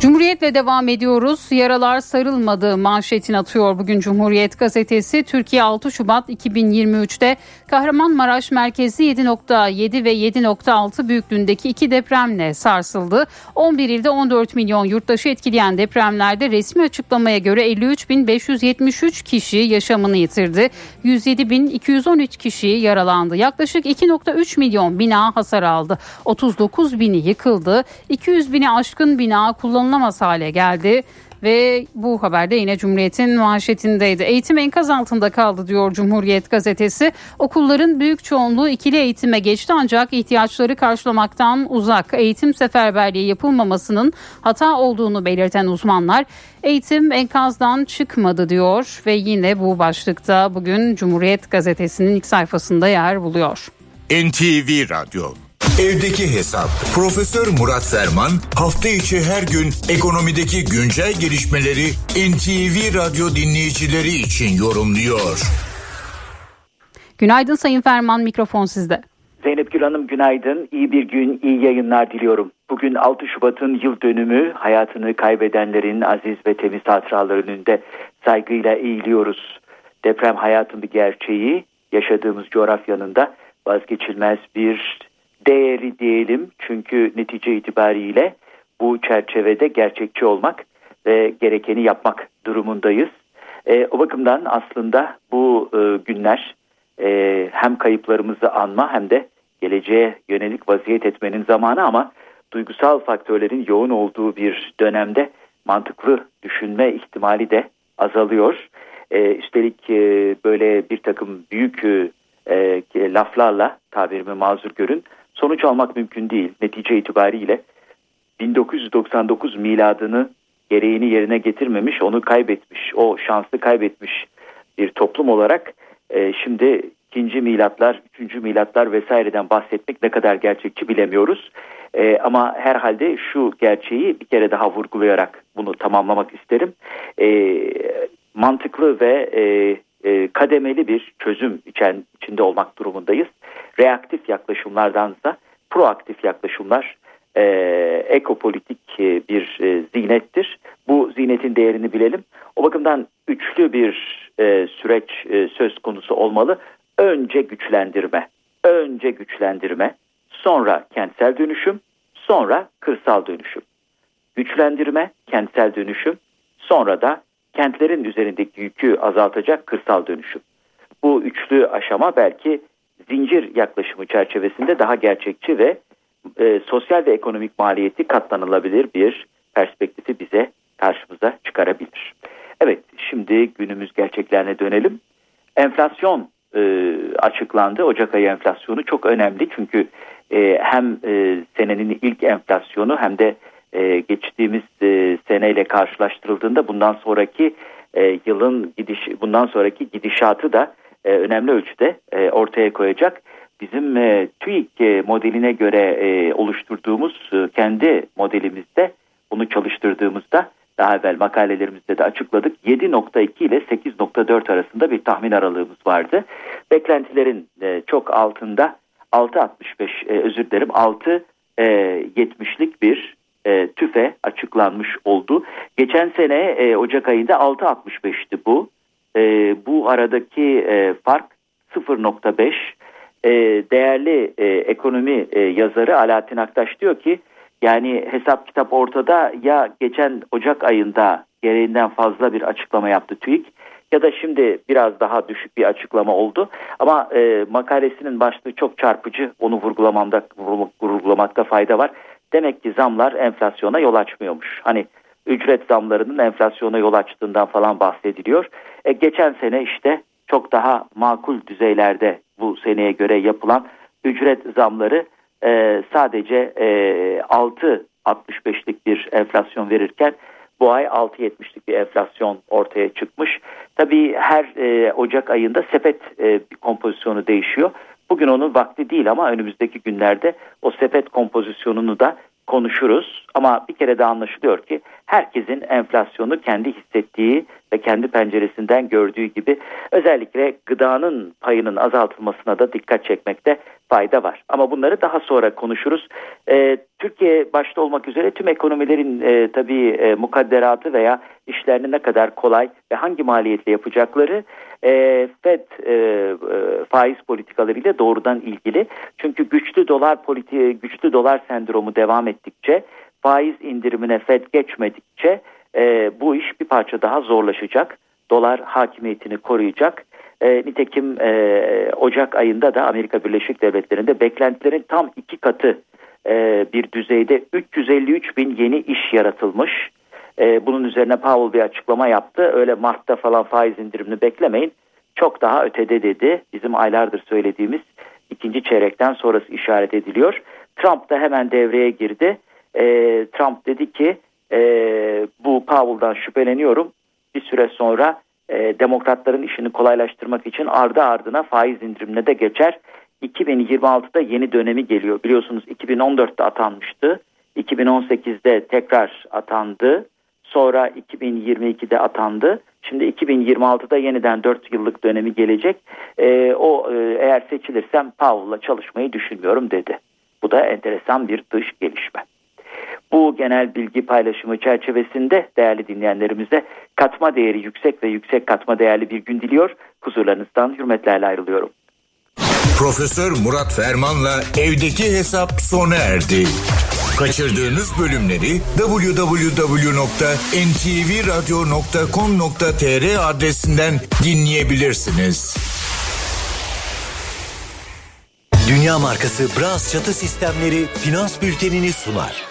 Cumhuriyetle devam ediyoruz. Yaralar sarılmadı manşetini atıyor bugün Cumhuriyet gazetesi. Türkiye 6 Şubat 2023'te Kahramanmaraş merkezi 7.7 ve 7.6 büyüklüğündeki iki depremle sarsıldı. 11 ilde 14 milyon yurttaşı etkileyen depremlerde resmi açıklamaya göre 53.573 kişi yaşamını yitirdi. 107.213 kişi yaralandı. Yaklaşık 2.3 milyon bina hasar aldı. 39 bini yıkıldı. 200 bini aşkın bina kullanılamaz hale geldi. Ve bu haberde yine Cumhuriyet'in manşetindeydi. Eğitim enkaz altında kaldı diyor Cumhuriyet gazetesi. Okulların büyük çoğunluğu ikili eğitime geçti ancak ihtiyaçları karşılamaktan uzak. Eğitim seferberliği yapılmamasının hata olduğunu belirten uzmanlar eğitim enkazdan çıkmadı diyor ve yine bu başlıkta bugün Cumhuriyet gazetesinin ilk sayfasında yer buluyor. NTV Radyo Evdeki Hesap Profesör Murat Ferman hafta içi her gün ekonomideki güncel gelişmeleri NTV Radyo dinleyicileri için yorumluyor. Günaydın Sayın Ferman mikrofon sizde. Zeynep Gül Hanım günaydın. İyi bir gün, iyi yayınlar diliyorum. Bugün 6 Şubat'ın yıl dönümü hayatını kaybedenlerin aziz ve temiz hatıraları önünde saygıyla eğiliyoruz. Deprem hayatın bir gerçeği, yaşadığımız coğrafyanın da vazgeçilmez bir değeri diyelim. Çünkü netice itibariyle bu çerçevede gerçekçi olmak ve gerekeni yapmak durumundayız. E, o bakımdan aslında bu e, günler e, hem kayıplarımızı anma hem de geleceğe yönelik vaziyet etmenin zamanı ama duygusal faktörlerin yoğun olduğu bir dönemde mantıklı düşünme ihtimali de azalıyor. E, üstelik e, böyle bir takım büyük e, laflarla tabirimi mazur görün sonuç almak mümkün değil. Netice itibariyle 1999 miladını gereğini yerine getirmemiş, onu kaybetmiş, o şansı kaybetmiş bir toplum olarak e, şimdi ikinci milatlar, üçüncü milatlar vesaireden bahsetmek ne kadar gerçekçi bilemiyoruz. E, ama herhalde şu gerçeği bir kere daha vurgulayarak bunu tamamlamak isterim. E, mantıklı ve e, e, kademeli bir çözüm içen, içinde olmak durumundayız. Reaktif yaklaşımlardansa proaktif yaklaşımlar e, ekopolitik e, bir e, zinettir. Bu zinetin değerini bilelim. O bakımdan üçlü bir e, süreç e, söz konusu olmalı. Önce güçlendirme, önce güçlendirme, sonra kentsel dönüşüm, sonra kırsal dönüşüm. Güçlendirme, kentsel dönüşüm, sonra da kentlerin üzerindeki yükü azaltacak kırsal dönüşüm. Bu üçlü aşama belki zincir yaklaşımı çerçevesinde daha gerçekçi ve e, sosyal ve ekonomik maliyeti katlanılabilir bir perspektifi bize karşımıza çıkarabilir. Evet şimdi günümüz gerçeklerine dönelim. Enflasyon e, açıklandı. Ocak ayı enflasyonu çok önemli çünkü e, hem e, senenin ilk enflasyonu hem de e, geçtiğimiz e, seneyle karşılaştırıldığında bundan sonraki e, yılın gidiş bundan sonraki gidişatı da önemli ölçüde ortaya koyacak. Bizim e, TÜİK modeline göre oluşturduğumuz kendi modelimizde bunu çalıştırdığımızda daha evvel makalelerimizde de açıkladık. 7.2 ile 8.4 arasında bir tahmin aralığımız vardı. Beklentilerin çok altında 6.65 e, özür dilerim 6.70'lik e, bir e, tüfe açıklanmış oldu. Geçen sene e, Ocak ayında 6.65'ti bu. E, bu aradaki e, fark 0.5. E, değerli e, ekonomi e, yazarı Alaaddin Aktaş diyor ki yani hesap kitap ortada ya geçen Ocak ayında gereğinden fazla bir açıklama yaptı TÜİK ya da şimdi biraz daha düşük bir açıklama oldu. Ama e, makalesinin başlığı çok çarpıcı onu vurgulamamda vurgulamakta fayda var. Demek ki zamlar enflasyona yol açmıyormuş. Hani ücret zamlarının enflasyona yol açtığından falan bahsediliyor. E, geçen sene işte çok daha makul düzeylerde bu seneye göre yapılan ücret zamları e, sadece e, 6.65'lik bir enflasyon verirken bu ay 6.70'lik bir enflasyon ortaya çıkmış. Tabii her e, Ocak ayında sepet e, kompozisyonu değişiyor. Bugün onun vakti değil ama önümüzdeki günlerde o sepet kompozisyonunu da konuşuruz. Ama bir kere de anlaşılıyor ki herkesin enflasyonu kendi hissettiği ve kendi penceresinden gördüğü gibi özellikle gıdanın payının azaltılmasına da dikkat çekmekte fayda var. Ama bunları daha sonra konuşuruz. Ee, Türkiye başta olmak üzere tüm ekonomilerin e, tabii e, mukadderatı veya işlerini ne kadar kolay ve hangi maliyetle yapacakları e, FED e, e, faiz politikalarıyla doğrudan ilgili. Çünkü güçlü dolar politi güçlü dolar sendromu devam ettikçe faiz indirimine FED geçmedikçe e, bu iş bir parça daha zorlaşacak. Dolar hakimiyetini koruyacak. E, nitekim e, Ocak ayında da Amerika Birleşik Devletleri'nde beklentilerin tam iki katı e, bir düzeyde 353 bin yeni iş yaratılmış. E, bunun üzerine Powell bir açıklama yaptı. Öyle Mart'ta falan faiz indirimini beklemeyin. Çok daha ötede dedi. Bizim aylardır söylediğimiz ikinci çeyrekten sonrası işaret ediliyor. Trump da hemen devreye girdi. E, Trump dedi ki e, bu Powell'dan şüpheleniyorum. Bir süre sonra e, demokratların işini kolaylaştırmak için ardı ardına faiz indirimine de geçer. 2026'da yeni dönemi geliyor. Biliyorsunuz 2014'te atanmıştı. 2018'de tekrar atandı. Sonra 2022'de atandı. Şimdi 2026'da yeniden 4 yıllık dönemi gelecek. E, o eğer seçilirsem Powell'la çalışmayı düşünmüyorum dedi. Bu da enteresan bir dış gelişme. Bu genel bilgi paylaşımı çerçevesinde değerli dinleyenlerimize katma değeri yüksek ve yüksek katma değerli bir gün diliyor. Huzurlarınızdan hürmetlerle ayrılıyorum. Profesör Murat Ferman'la evdeki hesap sona erdi. Kaçırdığınız bölümleri www.ntvradio.com.tr adresinden dinleyebilirsiniz. Dünya markası Bras çatı sistemleri finans bültenini sunar.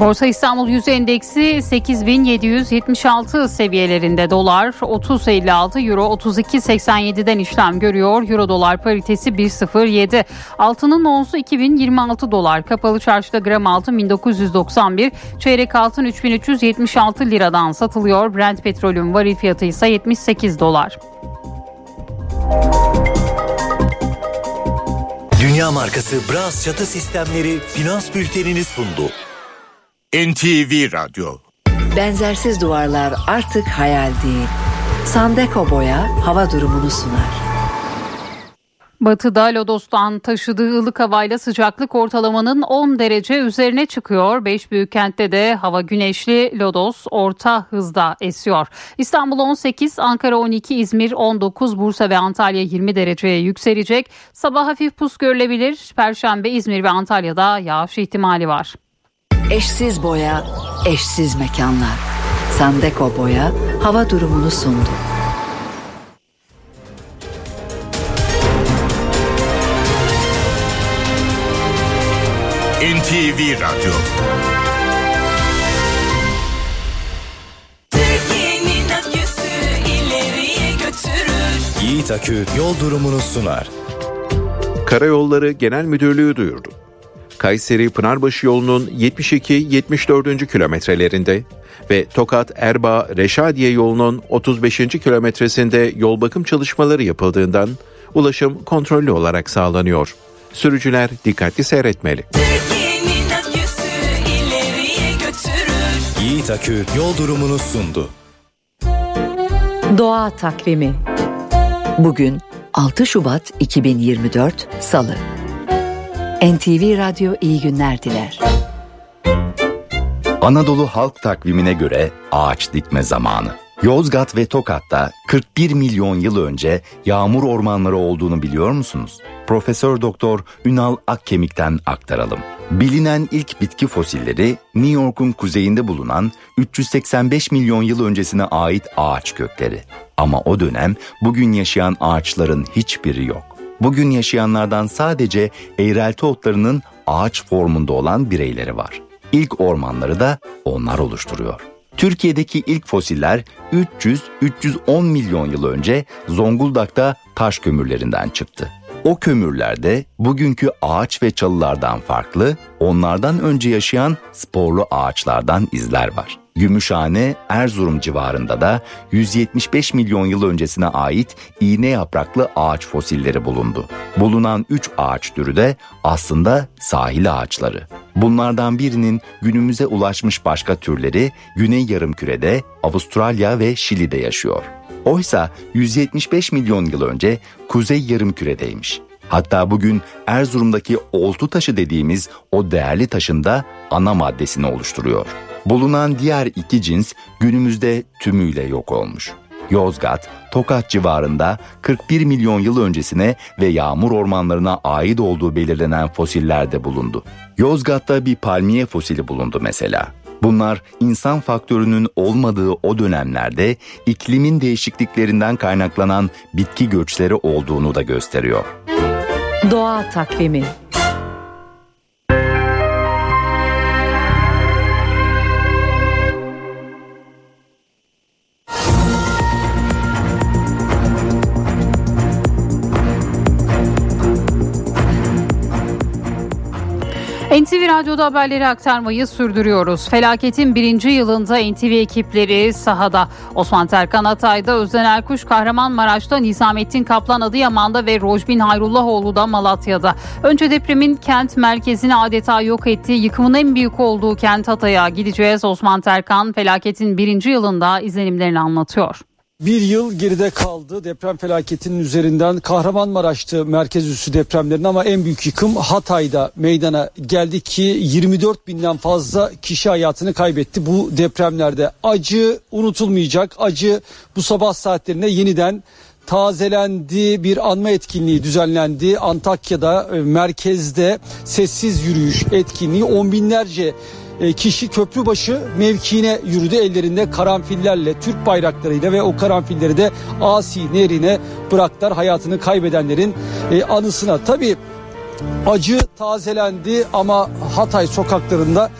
Borsa İstanbul Yüz Endeksi 8776 seviyelerinde dolar 30.56 euro 32.87'den işlem görüyor. Euro dolar paritesi 1.07. Altının onsu 2026 dolar. Kapalı çarşıda gram altın 1991, çeyrek altın 3376 liradan satılıyor. Brent petrolün varil fiyatı ise 78 dolar. Dünya markası Bras çatı sistemleri finans bültenini sundu. NTV Radyo Benzersiz duvarlar artık hayal değil. Sandeko Boya hava durumunu sunar. Batıda Lodos'tan taşıdığı ılık havayla sıcaklık ortalamanın 10 derece üzerine çıkıyor. 5 büyük kentte de hava güneşli Lodos orta hızda esiyor. İstanbul 18, Ankara 12, İzmir 19, Bursa ve Antalya 20 dereceye yükselecek. Sabah hafif pus görülebilir. Perşembe İzmir ve Antalya'da yağış ihtimali var. Eşsiz boya, eşsiz mekanlar. Sandeko Boya hava durumunu sundu. NTV Radyo. Yiğit Akü yol durumunu sunar. Karayolları Genel Müdürlüğü duyurdu. Kayseri Pınarbaşı yolunun 72-74. kilometrelerinde ve Tokat Erbaa Reşadiye yolunun 35. kilometresinde yol bakım çalışmaları yapıldığından ulaşım kontrollü olarak sağlanıyor. Sürücüler dikkatli seyretmeli. Yiğit Akü yol durumunu sundu. Doğa takvimi. Bugün 6 Şubat 2024 Salı. NTV Radyo iyi günler diler. Anadolu halk takvimine göre ağaç dikme zamanı. Yozgat ve Tokat'ta 41 milyon yıl önce yağmur ormanları olduğunu biliyor musunuz? Profesör Doktor Ünal Akkemik'ten aktaralım. Bilinen ilk bitki fosilleri New York'un kuzeyinde bulunan 385 milyon yıl öncesine ait ağaç kökleri. Ama o dönem bugün yaşayan ağaçların hiçbiri yok. Bugün yaşayanlardan sadece eğrelti otlarının ağaç formunda olan bireyleri var. İlk ormanları da onlar oluşturuyor. Türkiye'deki ilk fosiller 300-310 milyon yıl önce Zonguldak'ta taş kömürlerinden çıktı. O kömürlerde bugünkü ağaç ve çalılardan farklı, onlardan önce yaşayan sporlu ağaçlardan izler var. Gümüşhane, Erzurum civarında da 175 milyon yıl öncesine ait iğne yapraklı ağaç fosilleri bulundu. Bulunan 3 ağaç türü de aslında sahil ağaçları. Bunlardan birinin günümüze ulaşmış başka türleri Güney Yarımküre'de, Avustralya ve Şili'de yaşıyor. Oysa 175 milyon yıl önce Kuzey Yarımküre'deymiş. Hatta bugün Erzurum'daki oltu taşı dediğimiz o değerli taşın da ana maddesini oluşturuyor. Bulunan diğer iki cins günümüzde tümüyle yok olmuş. Yozgat, Tokat civarında 41 milyon yıl öncesine ve yağmur ormanlarına ait olduğu belirlenen fosiller de bulundu. Yozgat'ta bir palmiye fosili bulundu mesela. Bunlar insan faktörünün olmadığı o dönemlerde iklimin değişikliklerinden kaynaklanan bitki göçleri olduğunu da gösteriyor. Doğa takvimi. NTV Radyo'da haberleri aktarmayı sürdürüyoruz. Felaketin birinci yılında NTV ekipleri sahada. Osman Terkan Atay'da, Özden Erkuş Kahramanmaraş'ta, Nizamettin Kaplan Adıyaman'da ve Rojbin Hayrullahoğlu da Malatya'da. Önce depremin kent merkezini adeta yok ettiği, yıkımın en büyük olduğu kent Hatay'a gideceğiz. Osman Terkan felaketin birinci yılında izlenimlerini anlatıyor. Bir yıl geride kaldı. Deprem felaketinin üzerinden Kahramanmaraş'tı merkez üssü depremlerin ama en büyük yıkım Hatay'da meydana geldi ki 24 binden fazla kişi hayatını kaybetti. Bu depremlerde. Acı unutulmayacak. Acı bu sabah saatlerinde yeniden tazelendi. Bir anma etkinliği düzenlendi. Antakya'da e, merkezde sessiz yürüyüş etkinliği. On binlerce kişi köprübaşı mevkiine yürüdü ellerinde karanfillerle Türk bayraklarıyla ve o karanfilleri de Asi Nehri'ne bıraktılar hayatını kaybedenlerin e, anısına. Tabii acı tazelendi ama Hatay sokaklarında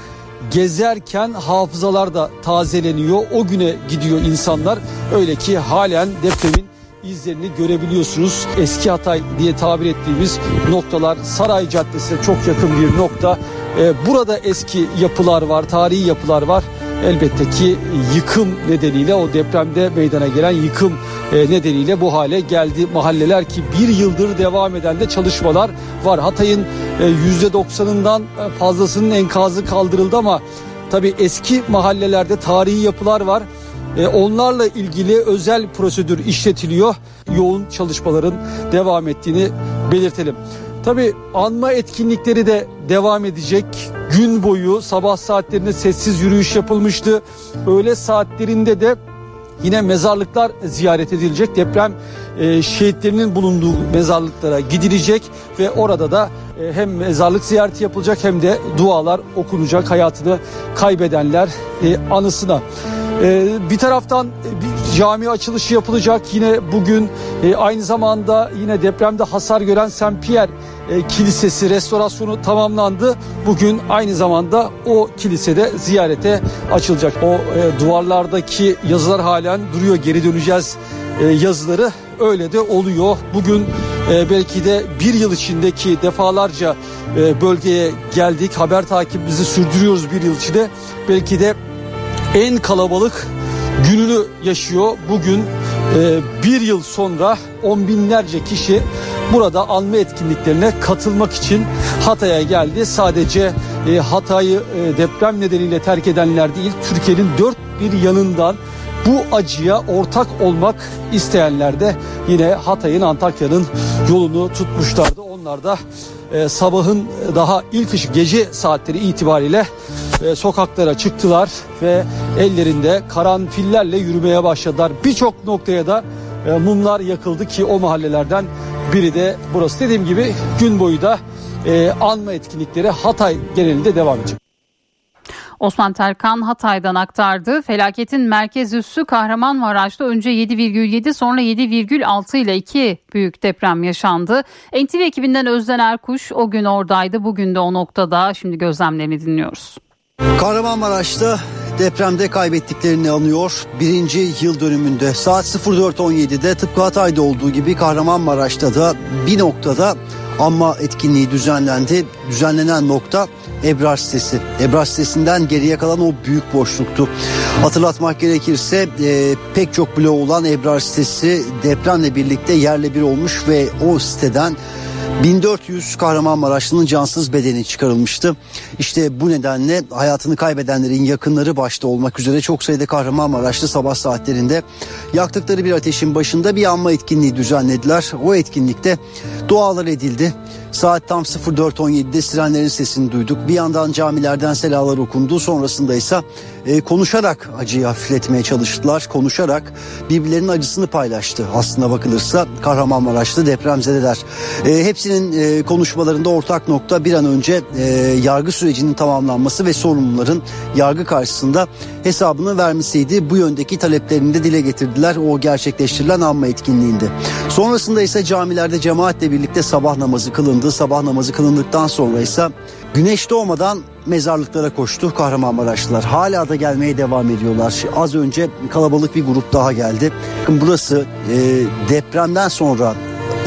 gezerken hafızalar da tazeleniyor. O güne gidiyor insanlar. Öyle ki halen depremin izlerini görebiliyorsunuz. Eski Hatay diye tabir ettiğimiz noktalar Saray Caddesi'ne çok yakın bir nokta. Ee, burada eski yapılar var, tarihi yapılar var. Elbette ki yıkım nedeniyle o depremde meydana gelen yıkım e, nedeniyle bu hale geldi mahalleler ki bir yıldır devam eden de çalışmalar var. Hatay'ın e, yüzde 90'ından fazlasının enkazı kaldırıldı ama tabii eski mahallelerde tarihi yapılar var. E, onlarla ilgili özel prosedür işletiliyor. Yoğun çalışmaların devam ettiğini belirtelim. Tabi anma etkinlikleri de devam edecek. Gün boyu sabah saatlerinde sessiz yürüyüş yapılmıştı. Öğle saatlerinde de yine mezarlıklar ziyaret edilecek. Deprem e, şehitlerinin bulunduğu mezarlıklara gidilecek ve orada da e, hem mezarlık ziyareti yapılacak hem de dualar okunacak hayatını kaybedenler e, anısına. Ee, bir taraftan bir cami açılışı yapılacak yine bugün e, aynı zamanda yine depremde hasar gören Saint Pierre e, Kilisesi restorasyonu tamamlandı. Bugün aynı zamanda o kilisede ziyarete açılacak. O e, duvarlardaki yazılar halen duruyor geri döneceğiz e, yazıları öyle de oluyor. Bugün e, belki de bir yıl içindeki defalarca e, bölgeye geldik haber takibimizi sürdürüyoruz bir yıl içinde belki de en kalabalık gününü yaşıyor. Bugün e, bir yıl sonra on binlerce kişi burada anma etkinliklerine katılmak için Hatay'a geldi. Sadece e, Hatay'ı e, deprem nedeniyle terk edenler değil, Türkiye'nin dört bir yanından bu acıya ortak olmak isteyenler de yine Hatay'ın Antakya'nın yolunu tutmuşlardı. Onlar da e, sabahın daha ilk ışık gece saatleri itibariyle e, sokaklara çıktılar ve ellerinde karanfillerle yürümeye başladılar. Birçok noktaya da e, mumlar yakıldı ki o mahallelerden biri de burası. Dediğim gibi gün boyu da e, anma etkinlikleri Hatay genelinde devam edecek. Osman Terkan Hatay'dan aktardı. Felaketin merkez üssü Kahramanmaraş'ta önce 7,7 sonra 7,6 ile iki büyük deprem yaşandı. NTV ekibinden Özden Erkuş o gün oradaydı. Bugün de o noktada. Şimdi gözlemlerini dinliyoruz. Kahramanmaraş'ta depremde kaybettiklerini anıyor. Birinci yıl dönümünde saat 04.17'de tıpkı Hatay'da olduğu gibi Kahramanmaraş'ta da bir noktada anma etkinliği düzenlendi. Düzenlenen nokta Ebrar sitesi. Ebrar sitesinden geriye kalan o büyük boşluktu. Hatırlatmak gerekirse e, pek çok bloğu olan Ebrar sitesi depremle birlikte yerle bir olmuş ve o siteden 1400 Kahramanmaraşlı'nın cansız bedeni çıkarılmıştı. İşte bu nedenle hayatını kaybedenlerin yakınları başta olmak üzere çok sayıda Kahramanmaraşlı sabah saatlerinde yaktıkları bir ateşin başında bir anma etkinliği düzenlediler. O etkinlikte dualar edildi. Saat tam 04.17'de sirenlerin sesini duyduk. Bir yandan camilerden selalar okundu. Sonrasında ise e, konuşarak acıyı hafifletmeye çalıştılar. Konuşarak birbirlerinin acısını paylaştı. Aslında bakılırsa Kahramanmaraşlı depremzedeler. E, hepsinin e, konuşmalarında ortak nokta bir an önce e, yargı sürecinin tamamlanması ve sorumluların yargı karşısında hesabını vermesiydi. Bu yöndeki taleplerini de dile getirdiler o gerçekleştirilen anma etkinliğinde. Sonrasında ise camilerde cemaatle birlikte sabah namazı kılındı. Sabah namazı kılındıktan sonra ise güneş doğmadan mezarlıklara koştu Kahramanmaraşlılar. Hala da gelmeye devam ediyorlar. Az önce kalabalık bir grup daha geldi. Burası e, depremden sonra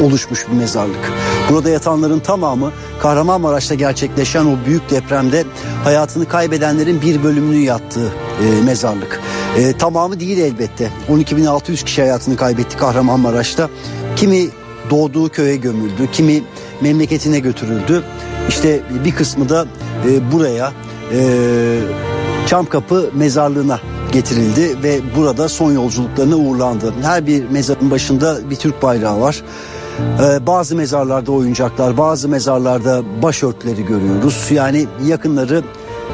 oluşmuş bir mezarlık. Burada yatanların tamamı Kahramanmaraş'ta gerçekleşen o büyük depremde hayatını kaybedenlerin bir bölümünü yattığı e, mezarlık. E, tamamı değil elbette. 12.600 kişi hayatını kaybetti Kahramanmaraş'ta. Kimi doğduğu köye gömüldü, kimi memleketine götürüldü. İşte bir kısmı da e, buraya e, Çamkapı mezarlığına getirildi ve burada son yolculuklarına uğurlandı. Her bir mezarın başında bir Türk bayrağı var. Ee, bazı mezarlarda oyuncaklar, bazı mezarlarda başörtüleri görüyoruz. Yani yakınları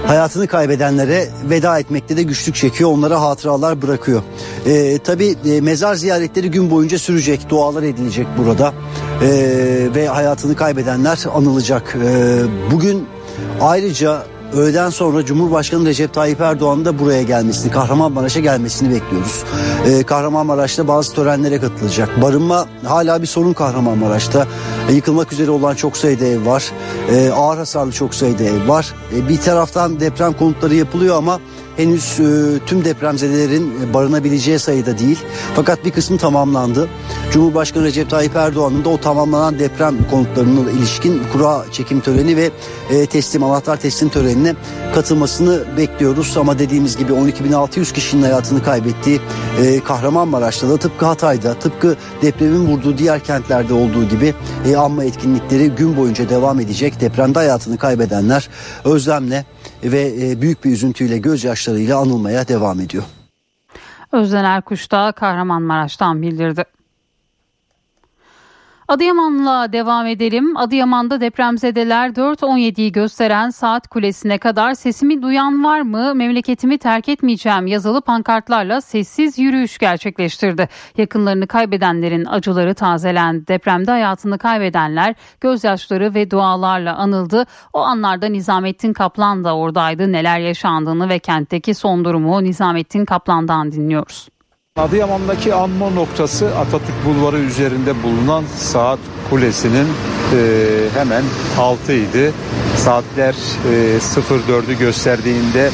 hayatını kaybedenlere veda etmekte de güçlük çekiyor. Onlara hatıralar bırakıyor. Ee, tabii e, mezar ziyaretleri gün boyunca sürecek. Dualar edilecek burada. Ee, ve hayatını kaybedenler anılacak. Ee, bugün ayrıca öğleden sonra Cumhurbaşkanı Recep Tayyip Erdoğan'ın da buraya gelmesini, Kahramanmaraş'a gelmesini bekliyoruz. Ee, Kahramanmaraş'ta bazı törenlere katılacak. Barınma hala bir sorun Kahramanmaraş'ta. Ee, yıkılmak üzere olan çok sayıda ev var. Ee, ağır hasarlı çok sayıda ev var. Ee, bir taraftan deprem konutları yapılıyor ama henüz e, tüm depremzedelerin e, barınabileceği sayıda değil. Fakat bir kısmı tamamlandı. Cumhurbaşkanı Recep Tayyip Erdoğan'ın da o tamamlanan deprem konutlarına ilişkin kura çekim töreni ve e, teslim anahtar teslim törenine katılmasını bekliyoruz. Ama dediğimiz gibi 12.600 kişinin hayatını kaybettiği e, Kahramanmaraş'ta da tıpkı Hatay'da tıpkı depremin vurduğu diğer kentlerde olduğu gibi e, anma etkinlikleri gün boyunca devam edecek. Depremde hayatını kaybedenler özlemle ve e, büyük bir üzüntüyle gözyaşlarıyla anılmaya devam ediyor. Özden Erkuş da Kahramanmaraş'tan bildirdi. Adıyaman'la devam edelim. Adıyaman'da depremzedeler 4.17'yi gösteren saat kulesine kadar sesimi duyan var mı? Memleketimi terk etmeyeceğim yazılı pankartlarla sessiz yürüyüş gerçekleştirdi. Yakınlarını kaybedenlerin acıları tazelendi. Depremde hayatını kaybedenler gözyaşları ve dualarla anıldı. O anlarda Nizamettin Kaplan da oradaydı. Neler yaşandığını ve kentteki son durumu Nizamettin Kaplan'dan dinliyoruz. Adıyaman'daki anma noktası Atatürk Bulvarı üzerinde bulunan saat kulesinin e, hemen altıydı. Saatler e, 04'ü gösterdiğinde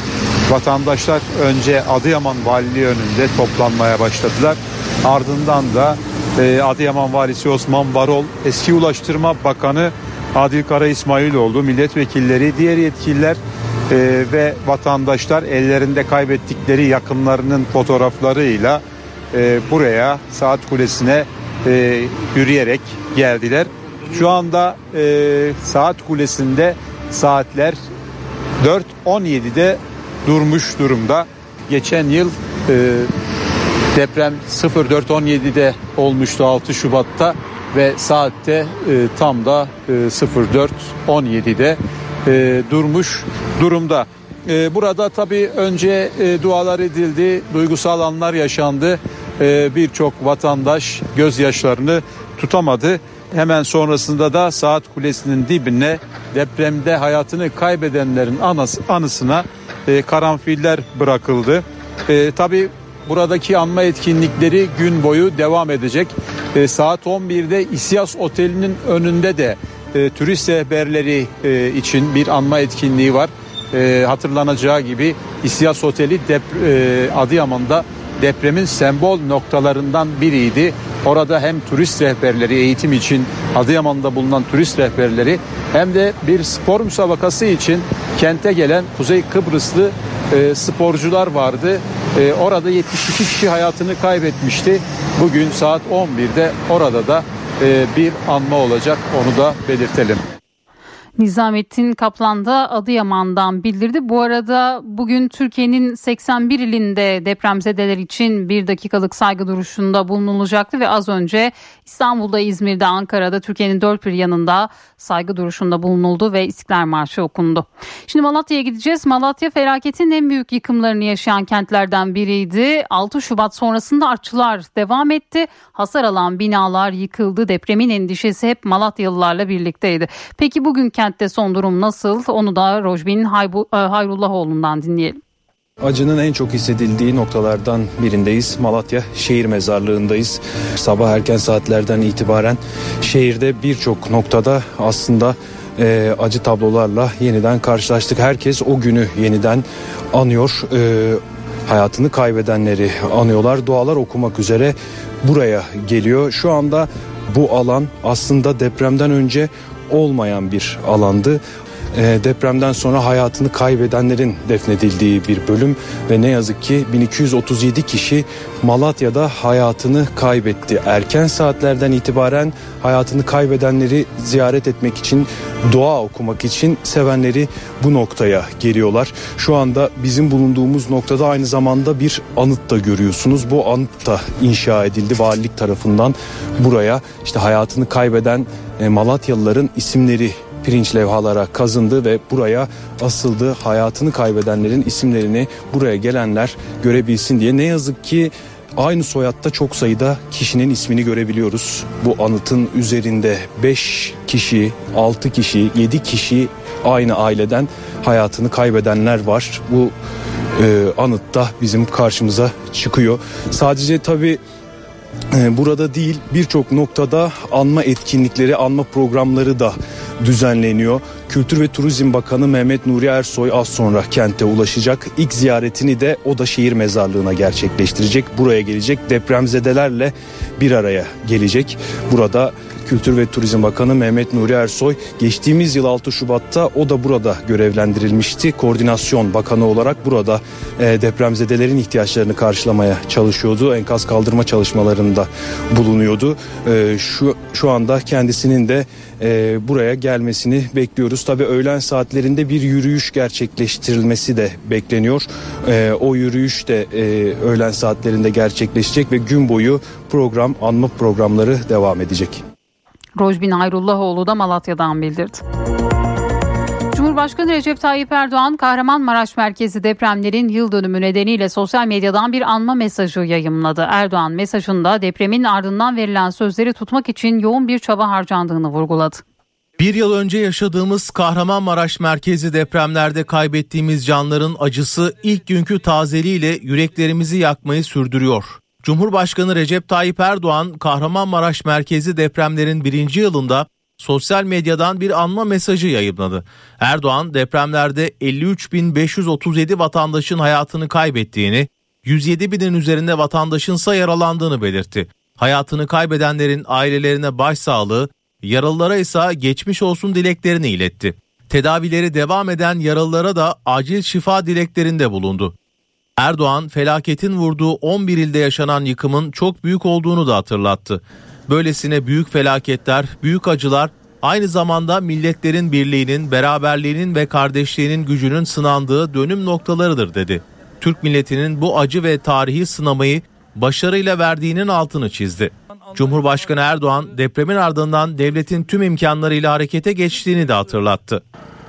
vatandaşlar önce Adıyaman Valiliği önünde toplanmaya başladılar. Ardından da e, Adıyaman Valisi Osman Varol, eski Ulaştırma Bakanı Adil Kara İsmailoğlu, milletvekilleri, diğer yetkililer e, ve vatandaşlar ellerinde kaybettikleri yakınlarının fotoğraflarıyla e, buraya saat kulesine e, yürüyerek geldiler. Şu anda e, saat kulesinde saatler 4.17'de durmuş durumda. Geçen yıl e, deprem 04.17'de olmuştu 6 Şubat'ta ve saatte tam da e, 04.17'de e, durmuş durumda. Burada tabii önce dualar edildi, duygusal anlar yaşandı. E, Birçok vatandaş gözyaşlarını tutamadı. Hemen sonrasında da saat kulesinin dibine depremde hayatını kaybedenlerin anası, anısına e, karanfiller bırakıldı. E, tabii buradaki anma etkinlikleri gün boyu devam edecek. E, saat 11'de İsyas Oteli'nin önünde de e, turist rehberleri e, için bir anma etkinliği var. E, hatırlanacağı gibi İsyas Oteli dep, e, Adıyaman'da depremin sembol noktalarından biriydi. Orada hem turist rehberleri eğitim için Adıyaman'da bulunan turist rehberleri hem de bir spor müsabakası için kente gelen Kuzey Kıbrıslı e, sporcular vardı. E, orada 72 kişi hayatını kaybetmişti. Bugün saat 11'de orada da e, bir anma olacak onu da belirtelim. Nizamettin Kaplan da Adıyaman'dan bildirdi. Bu arada bugün Türkiye'nin 81 ilinde depremzedeler için bir dakikalık saygı duruşunda bulunulacaktı ve az önce İstanbul'da, İzmir'de, Ankara'da Türkiye'nin dört bir yanında saygı duruşunda bulunuldu ve İstiklal Marşı okundu. Şimdi Malatya'ya gideceğiz. Malatya felaketin en büyük yıkımlarını yaşayan kentlerden biriydi. 6 Şubat sonrasında artçılar devam etti. Hasar alan binalar yıkıldı. Depremin endişesi hep Malatyalılarla birlikteydi. Peki bugün kentte son durum nasıl? Onu da Rojbin e, Hayrullahoğlu'ndan dinleyelim. Acının en çok hissedildiği noktalardan birindeyiz. Malatya şehir mezarlığındayız. Sabah erken saatlerden itibaren şehirde birçok noktada aslında e, acı tablolarla yeniden karşılaştık. Herkes o günü yeniden anıyor. E, hayatını kaybedenleri anıyorlar. Dualar okumak üzere buraya geliyor. Şu anda bu alan aslında depremden önce olmayan bir alandı. E, depremden sonra hayatını kaybedenlerin defnedildiği bir bölüm ve ne yazık ki 1237 kişi Malatya'da hayatını kaybetti. Erken saatlerden itibaren hayatını kaybedenleri ziyaret etmek için, dua okumak için sevenleri bu noktaya geliyorlar. Şu anda bizim bulunduğumuz noktada aynı zamanda bir anıt da görüyorsunuz. Bu anıt da inşa edildi valilik tarafından buraya. işte hayatını kaybeden e, Malatyalıların isimleri pirinç levhalara kazındı ve buraya asıldı. Hayatını kaybedenlerin isimlerini buraya gelenler görebilsin diye. Ne yazık ki aynı soyadta çok sayıda kişinin ismini görebiliyoruz. Bu anıtın üzerinde 5 kişi, 6 kişi, 7 kişi aynı aileden hayatını kaybedenler var. Bu e, anıtta bizim karşımıza çıkıyor. Sadece tabii e, burada değil birçok noktada anma etkinlikleri, anma programları da düzenleniyor. Kültür ve Turizm Bakanı Mehmet Nuri Ersoy az sonra kente ulaşacak. İlk ziyaretini de o da şehir mezarlığına gerçekleştirecek. Buraya gelecek depremzedelerle bir araya gelecek. Burada Kültür ve Turizm Bakanı Mehmet Nuri Ersoy geçtiğimiz yıl 6 Şubat'ta o da burada görevlendirilmişti. Koordinasyon Bakanı olarak burada e, depremzedelerin ihtiyaçlarını karşılamaya çalışıyordu. Enkaz kaldırma çalışmalarında bulunuyordu. E, şu şu anda kendisinin de e, buraya gelmesini bekliyoruz. Tabii öğlen saatlerinde bir yürüyüş gerçekleştirilmesi de bekleniyor. E, o yürüyüş de e, öğlen saatlerinde gerçekleşecek ve gün boyu program anma programları devam edecek. Rojbin Hayrullahoğlu da Malatya'dan bildirdi. Cumhurbaşkanı Recep Tayyip Erdoğan Kahramanmaraş merkezi depremlerin yıl dönümü nedeniyle sosyal medyadan bir anma mesajı yayımladı. Erdoğan mesajında depremin ardından verilen sözleri tutmak için yoğun bir çaba harcandığını vurguladı. Bir yıl önce yaşadığımız Kahramanmaraş merkezi depremlerde kaybettiğimiz canların acısı ilk günkü tazeliğiyle yüreklerimizi yakmayı sürdürüyor. Cumhurbaşkanı Recep Tayyip Erdoğan Kahramanmaraş merkezi depremlerin birinci yılında sosyal medyadan bir anma mesajı yayınladı. Erdoğan depremlerde 53.537 vatandaşın hayatını kaybettiğini, 107 binin üzerinde vatandaşın ise yaralandığını belirtti. Hayatını kaybedenlerin ailelerine başsağlığı, yaralılara ise geçmiş olsun dileklerini iletti. Tedavileri devam eden yaralılara da acil şifa dileklerinde bulundu. Erdoğan felaketin vurduğu 11 ilde yaşanan yıkımın çok büyük olduğunu da hatırlattı. Böylesine büyük felaketler, büyük acılar aynı zamanda milletlerin birliğinin, beraberliğinin ve kardeşliğinin gücünün sınandığı dönüm noktalarıdır dedi. Türk milletinin bu acı ve tarihi sınamayı başarıyla verdiğinin altını çizdi. Cumhurbaşkanı Erdoğan depremin ardından devletin tüm imkanlarıyla harekete geçtiğini de hatırlattı.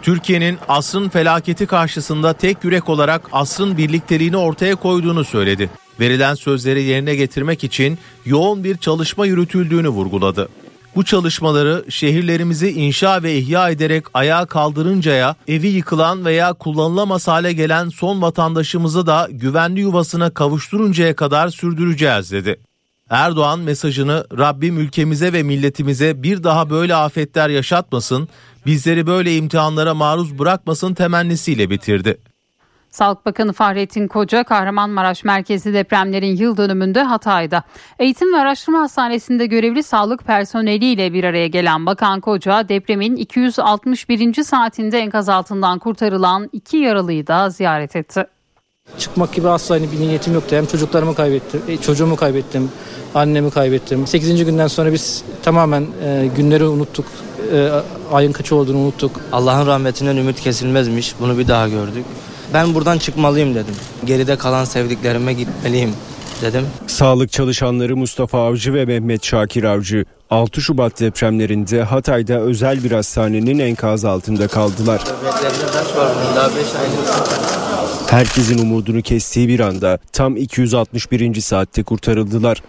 Türkiye'nin asrın felaketi karşısında tek yürek olarak asrın birlikteliğini ortaya koyduğunu söyledi. Verilen sözleri yerine getirmek için yoğun bir çalışma yürütüldüğünü vurguladı. Bu çalışmaları şehirlerimizi inşa ve ihya ederek ayağa kaldırıncaya, evi yıkılan veya kullanılamaz hale gelen son vatandaşımızı da güvenli yuvasına kavuşturuncaya kadar sürdüreceğiz dedi. Erdoğan mesajını Rabbim ülkemize ve milletimize bir daha böyle afetler yaşatmasın, bizleri böyle imtihanlara maruz bırakmasın temennisiyle bitirdi. Sağlık Bakanı Fahrettin Koca Kahramanmaraş merkezi depremlerin yıl dönümünde Hatay'da. Eğitim ve Araştırma Hastanesi'nde görevli sağlık personeliyle bir araya gelen Bakan Koca depremin 261. saatinde enkaz altından kurtarılan iki yaralıyı da ziyaret etti. Çıkmak gibi asla bir niyetim yoktu. Hem çocuklarımı kaybettim, e, çocuğumu kaybettim, annemi kaybettim. 8. günden sonra biz tamamen e, günleri unuttuk. E, ayın kaçı olduğunu unuttuk. Allah'ın rahmetinden ümit kesilmezmiş. Bunu bir daha gördük. Ben buradan çıkmalıyım dedim. Geride kalan sevdiklerime gitmeliyim dedim. Sağlık çalışanları Mustafa Avcı ve Mehmet Şakir Avcı 6 Şubat depremlerinde Hatay'da özel bir hastanenin enkaz altında kaldılar. Herkesin umudunu kestiği bir anda tam 261. saatte kurtarıldılar.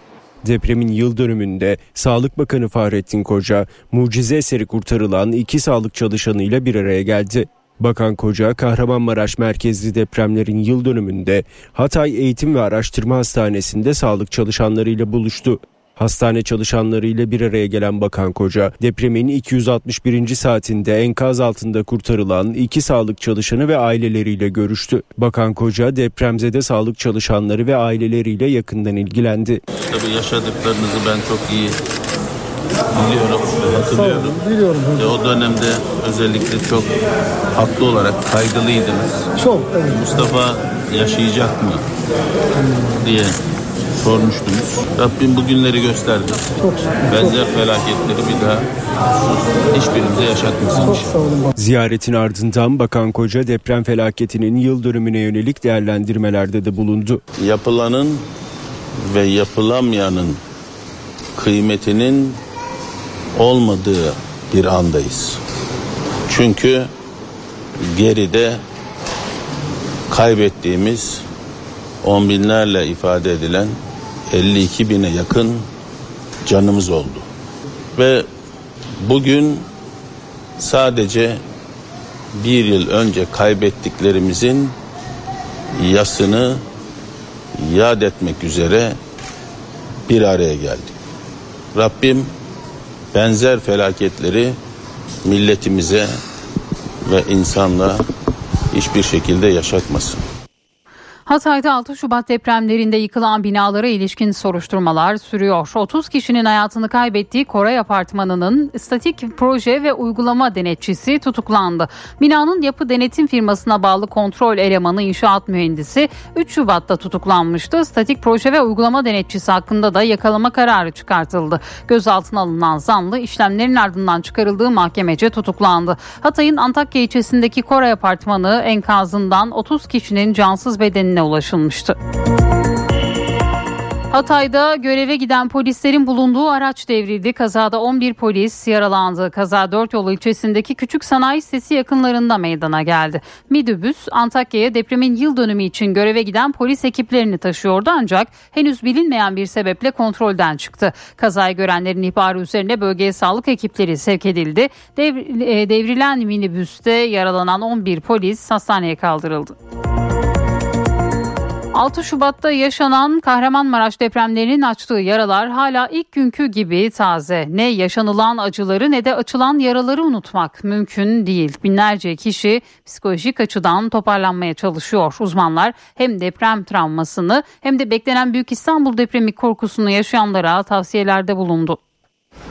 Depremin yıl dönümünde Sağlık Bakanı Fahrettin Koca mucize eseri kurtarılan iki sağlık çalışanıyla bir araya geldi. Bakan Koca Kahramanmaraş merkezli depremlerin yıl dönümünde Hatay Eğitim ve Araştırma Hastanesi'nde sağlık çalışanlarıyla buluştu. Hastane çalışanlarıyla bir araya gelen Bakan Koca, depremin 261. saatinde enkaz altında kurtarılan iki sağlık çalışanı ve aileleriyle görüştü. Bakan Koca, depremzede sağlık çalışanları ve aileleriyle yakından ilgilendi. Tabii yaşadıklarınızı ben çok iyi biliyorum hatırlıyorum. Biliyorum. Ve o dönemde özellikle çok haklı olarak kaygılıydınız. Çok. Evet. Mustafa yaşayacak mı diye sormuştunuz. Rabbim bu günleri gösterdi. Çok Benzer felaketleri bir daha hiçbirimize yaşatmasın inşallah. Ziyaretin ardından Bakan Koca deprem felaketinin yıl dönümüne yönelik değerlendirmelerde de bulundu. Yapılanın ve yapılamayanın kıymetinin olmadığı bir andayız. Çünkü geride kaybettiğimiz on binlerle ifade edilen 52 bine yakın canımız oldu. Ve bugün sadece bir yıl önce kaybettiklerimizin yasını yad etmek üzere bir araya geldik. Rabbim benzer felaketleri milletimize ve insanlığa hiçbir şekilde yaşatmasın. Hatay'da 6 Şubat depremlerinde yıkılan binalara ilişkin soruşturmalar sürüyor. 30 kişinin hayatını kaybettiği Koray Apartmanı'nın statik proje ve uygulama denetçisi tutuklandı. Binanın yapı denetim firmasına bağlı kontrol elemanı inşaat mühendisi 3 Şubat'ta tutuklanmıştı. Statik proje ve uygulama denetçisi hakkında da yakalama kararı çıkartıldı. Gözaltına alınan zanlı işlemlerin ardından çıkarıldığı mahkemece tutuklandı. Hatay'ın Antakya ilçesindeki Koray Apartmanı enkazından 30 kişinin cansız bedenine ulaşılmıştı. Hatay'da göreve giden polislerin bulunduğu araç devrildi. Kazada 11 polis yaralandı. Kaza 4 yol ilçesindeki küçük sanayi sitesi yakınlarında meydana geldi. Midibüs Antakya'ya depremin yıl dönümü için göreve giden polis ekiplerini taşıyordu ancak henüz bilinmeyen bir sebeple kontrolden çıktı. Kazayı görenlerin ihbarı üzerine bölgeye sağlık ekipleri sevk edildi. E, devrilen minibüste yaralanan 11 polis hastaneye kaldırıldı. 6 Şubat'ta yaşanan Kahramanmaraş depremlerinin açtığı yaralar hala ilk günkü gibi taze. Ne yaşanılan acıları ne de açılan yaraları unutmak mümkün değil. Binlerce kişi psikolojik açıdan toparlanmaya çalışıyor. Uzmanlar hem deprem travmasını hem de beklenen Büyük İstanbul depremi korkusunu yaşayanlara tavsiyelerde bulundu.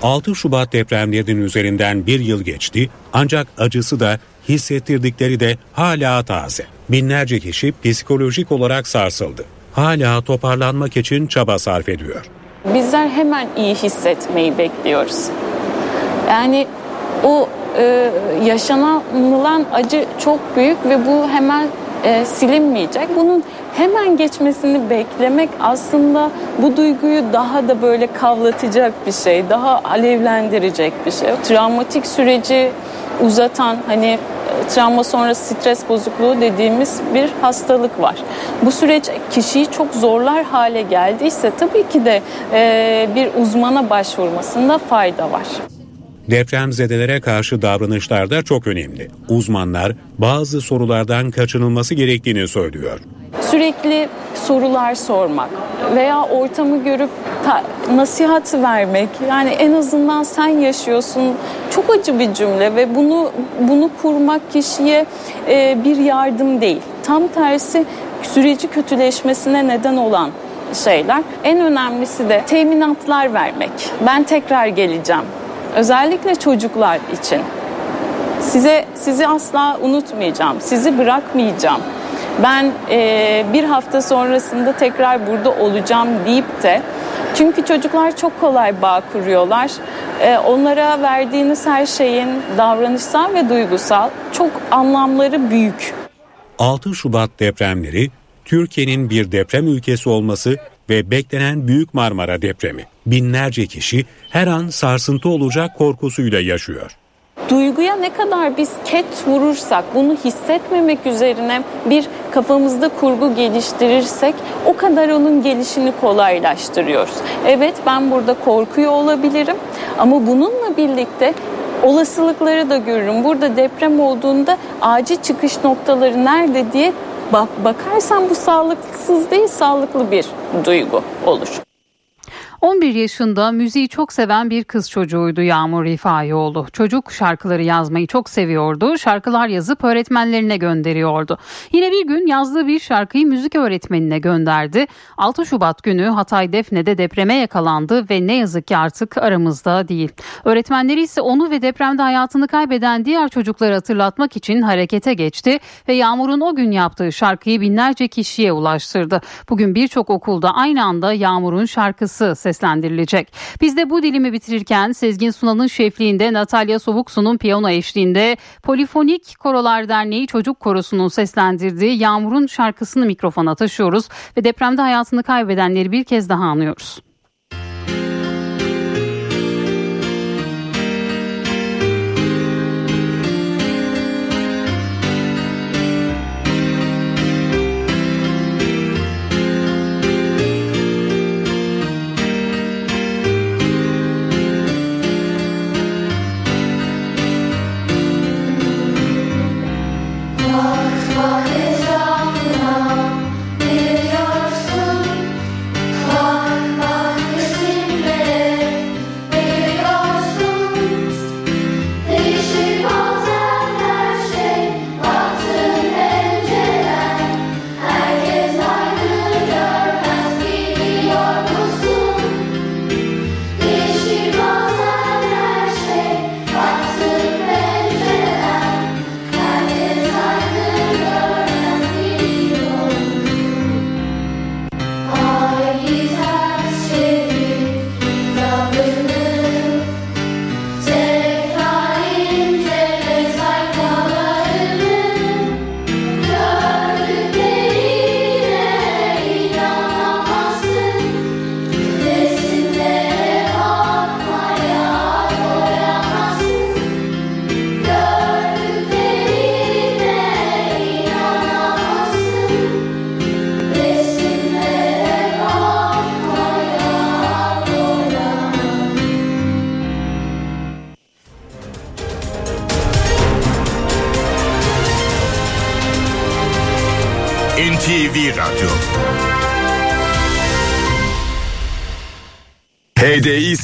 6 Şubat depremlerinin üzerinden bir yıl geçti ancak acısı da hissettirdikleri de hala taze. Binlerce kişi psikolojik olarak sarsıldı. Hala toparlanmak için çaba sarf ediyor. Bizler hemen iyi hissetmeyi bekliyoruz. Yani o e, yaşanılan acı çok büyük ve bu hemen e, silinmeyecek. Bunun hemen geçmesini beklemek aslında bu duyguyu daha da böyle kavlatacak bir şey, daha alevlendirecek bir şey. Travmatik süreci uzatan hani travma sonrası stres bozukluğu dediğimiz bir hastalık var. Bu süreç kişiyi çok zorlar hale geldiyse tabii ki de bir uzmana başvurmasında fayda var. Depremzedelere karşı davranışlar da çok önemli. Uzmanlar bazı sorulardan kaçınılması gerektiğini söylüyor. Sürekli sorular sormak veya ortamı görüp nasihat vermek yani en azından sen yaşıyorsun çok acı bir cümle ve bunu bunu kurmak kişiye e, bir yardım değil. Tam tersi süreci kötüleşmesine neden olan şeyler. En önemlisi de teminatlar vermek. Ben tekrar geleceğim. Özellikle çocuklar için. Size sizi asla unutmayacağım. Sizi bırakmayacağım. Ben e, bir hafta sonrasında tekrar burada olacağım deyip de çünkü çocuklar çok kolay bağ kuruyorlar. E, onlara verdiğiniz her şeyin davranışsal ve duygusal çok anlamları büyük. 6 Şubat depremleri Türkiye'nin bir deprem ülkesi olması ve beklenen Büyük Marmara depremi. Binlerce kişi her an sarsıntı olacak korkusuyla yaşıyor. Duyguya ne kadar biz ket vurursak, bunu hissetmemek üzerine bir kafamızda kurgu geliştirirsek o kadar onun gelişini kolaylaştırıyoruz. Evet ben burada korkuyor olabilirim ama bununla birlikte olasılıkları da görürüm. Burada deprem olduğunda acil çıkış noktaları nerede diye bak bakarsan bu sağlıksız değil sağlıklı bir duygu olur. 11 yaşında müziği çok seven bir kız çocuğuydu Yağmur Rifaioğlu. Çocuk şarkıları yazmayı çok seviyordu. Şarkılar yazıp öğretmenlerine gönderiyordu. Yine bir gün yazdığı bir şarkıyı müzik öğretmenine gönderdi. 6 Şubat günü Hatay Defne'de depreme yakalandı ve ne yazık ki artık aramızda değil. Öğretmenleri ise onu ve depremde hayatını kaybeden diğer çocukları hatırlatmak için harekete geçti ve Yağmur'un o gün yaptığı şarkıyı binlerce kişiye ulaştırdı. Bugün birçok okulda aynı anda Yağmur'un şarkısı seslendirilecek. Biz de bu dilimi bitirirken Sezgin Sunan'ın şefliğinde Natalya Sobuksu'nun piyano eşliğinde Polifonik Korolar Derneği Çocuk Korosu'nun seslendirdiği Yağmur'un şarkısını mikrofona taşıyoruz ve depremde hayatını kaybedenleri bir kez daha anıyoruz.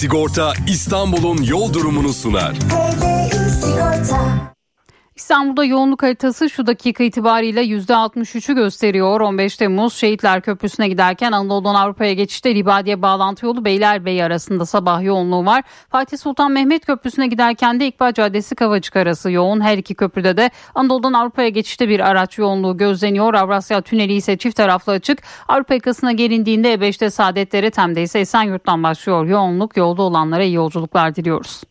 Sigorta İstanbul'un yol durumunu sunar. İstanbul'da yoğunluk haritası şu dakika itibariyle %63'ü gösteriyor. 15 Temmuz Şehitler Köprüsü'ne giderken Anadolu'dan Avrupa'ya geçişte Libadiye bağlantı yolu Beylerbeyi arasında sabah yoğunluğu var. Fatih Sultan Mehmet Köprüsü'ne giderken de İkbal Caddesi Kavacık arası yoğun. Her iki köprüde de Anadolu'dan Avrupa'ya geçişte bir araç yoğunluğu gözleniyor. Avrasya Tüneli ise çift taraflı açık. Avrupa yakasına gelindiğinde E5'te Saadetlere Tem'de ise Esenyurt'tan başlıyor yoğunluk. Yolda olanlara iyi yolculuklar diliyoruz.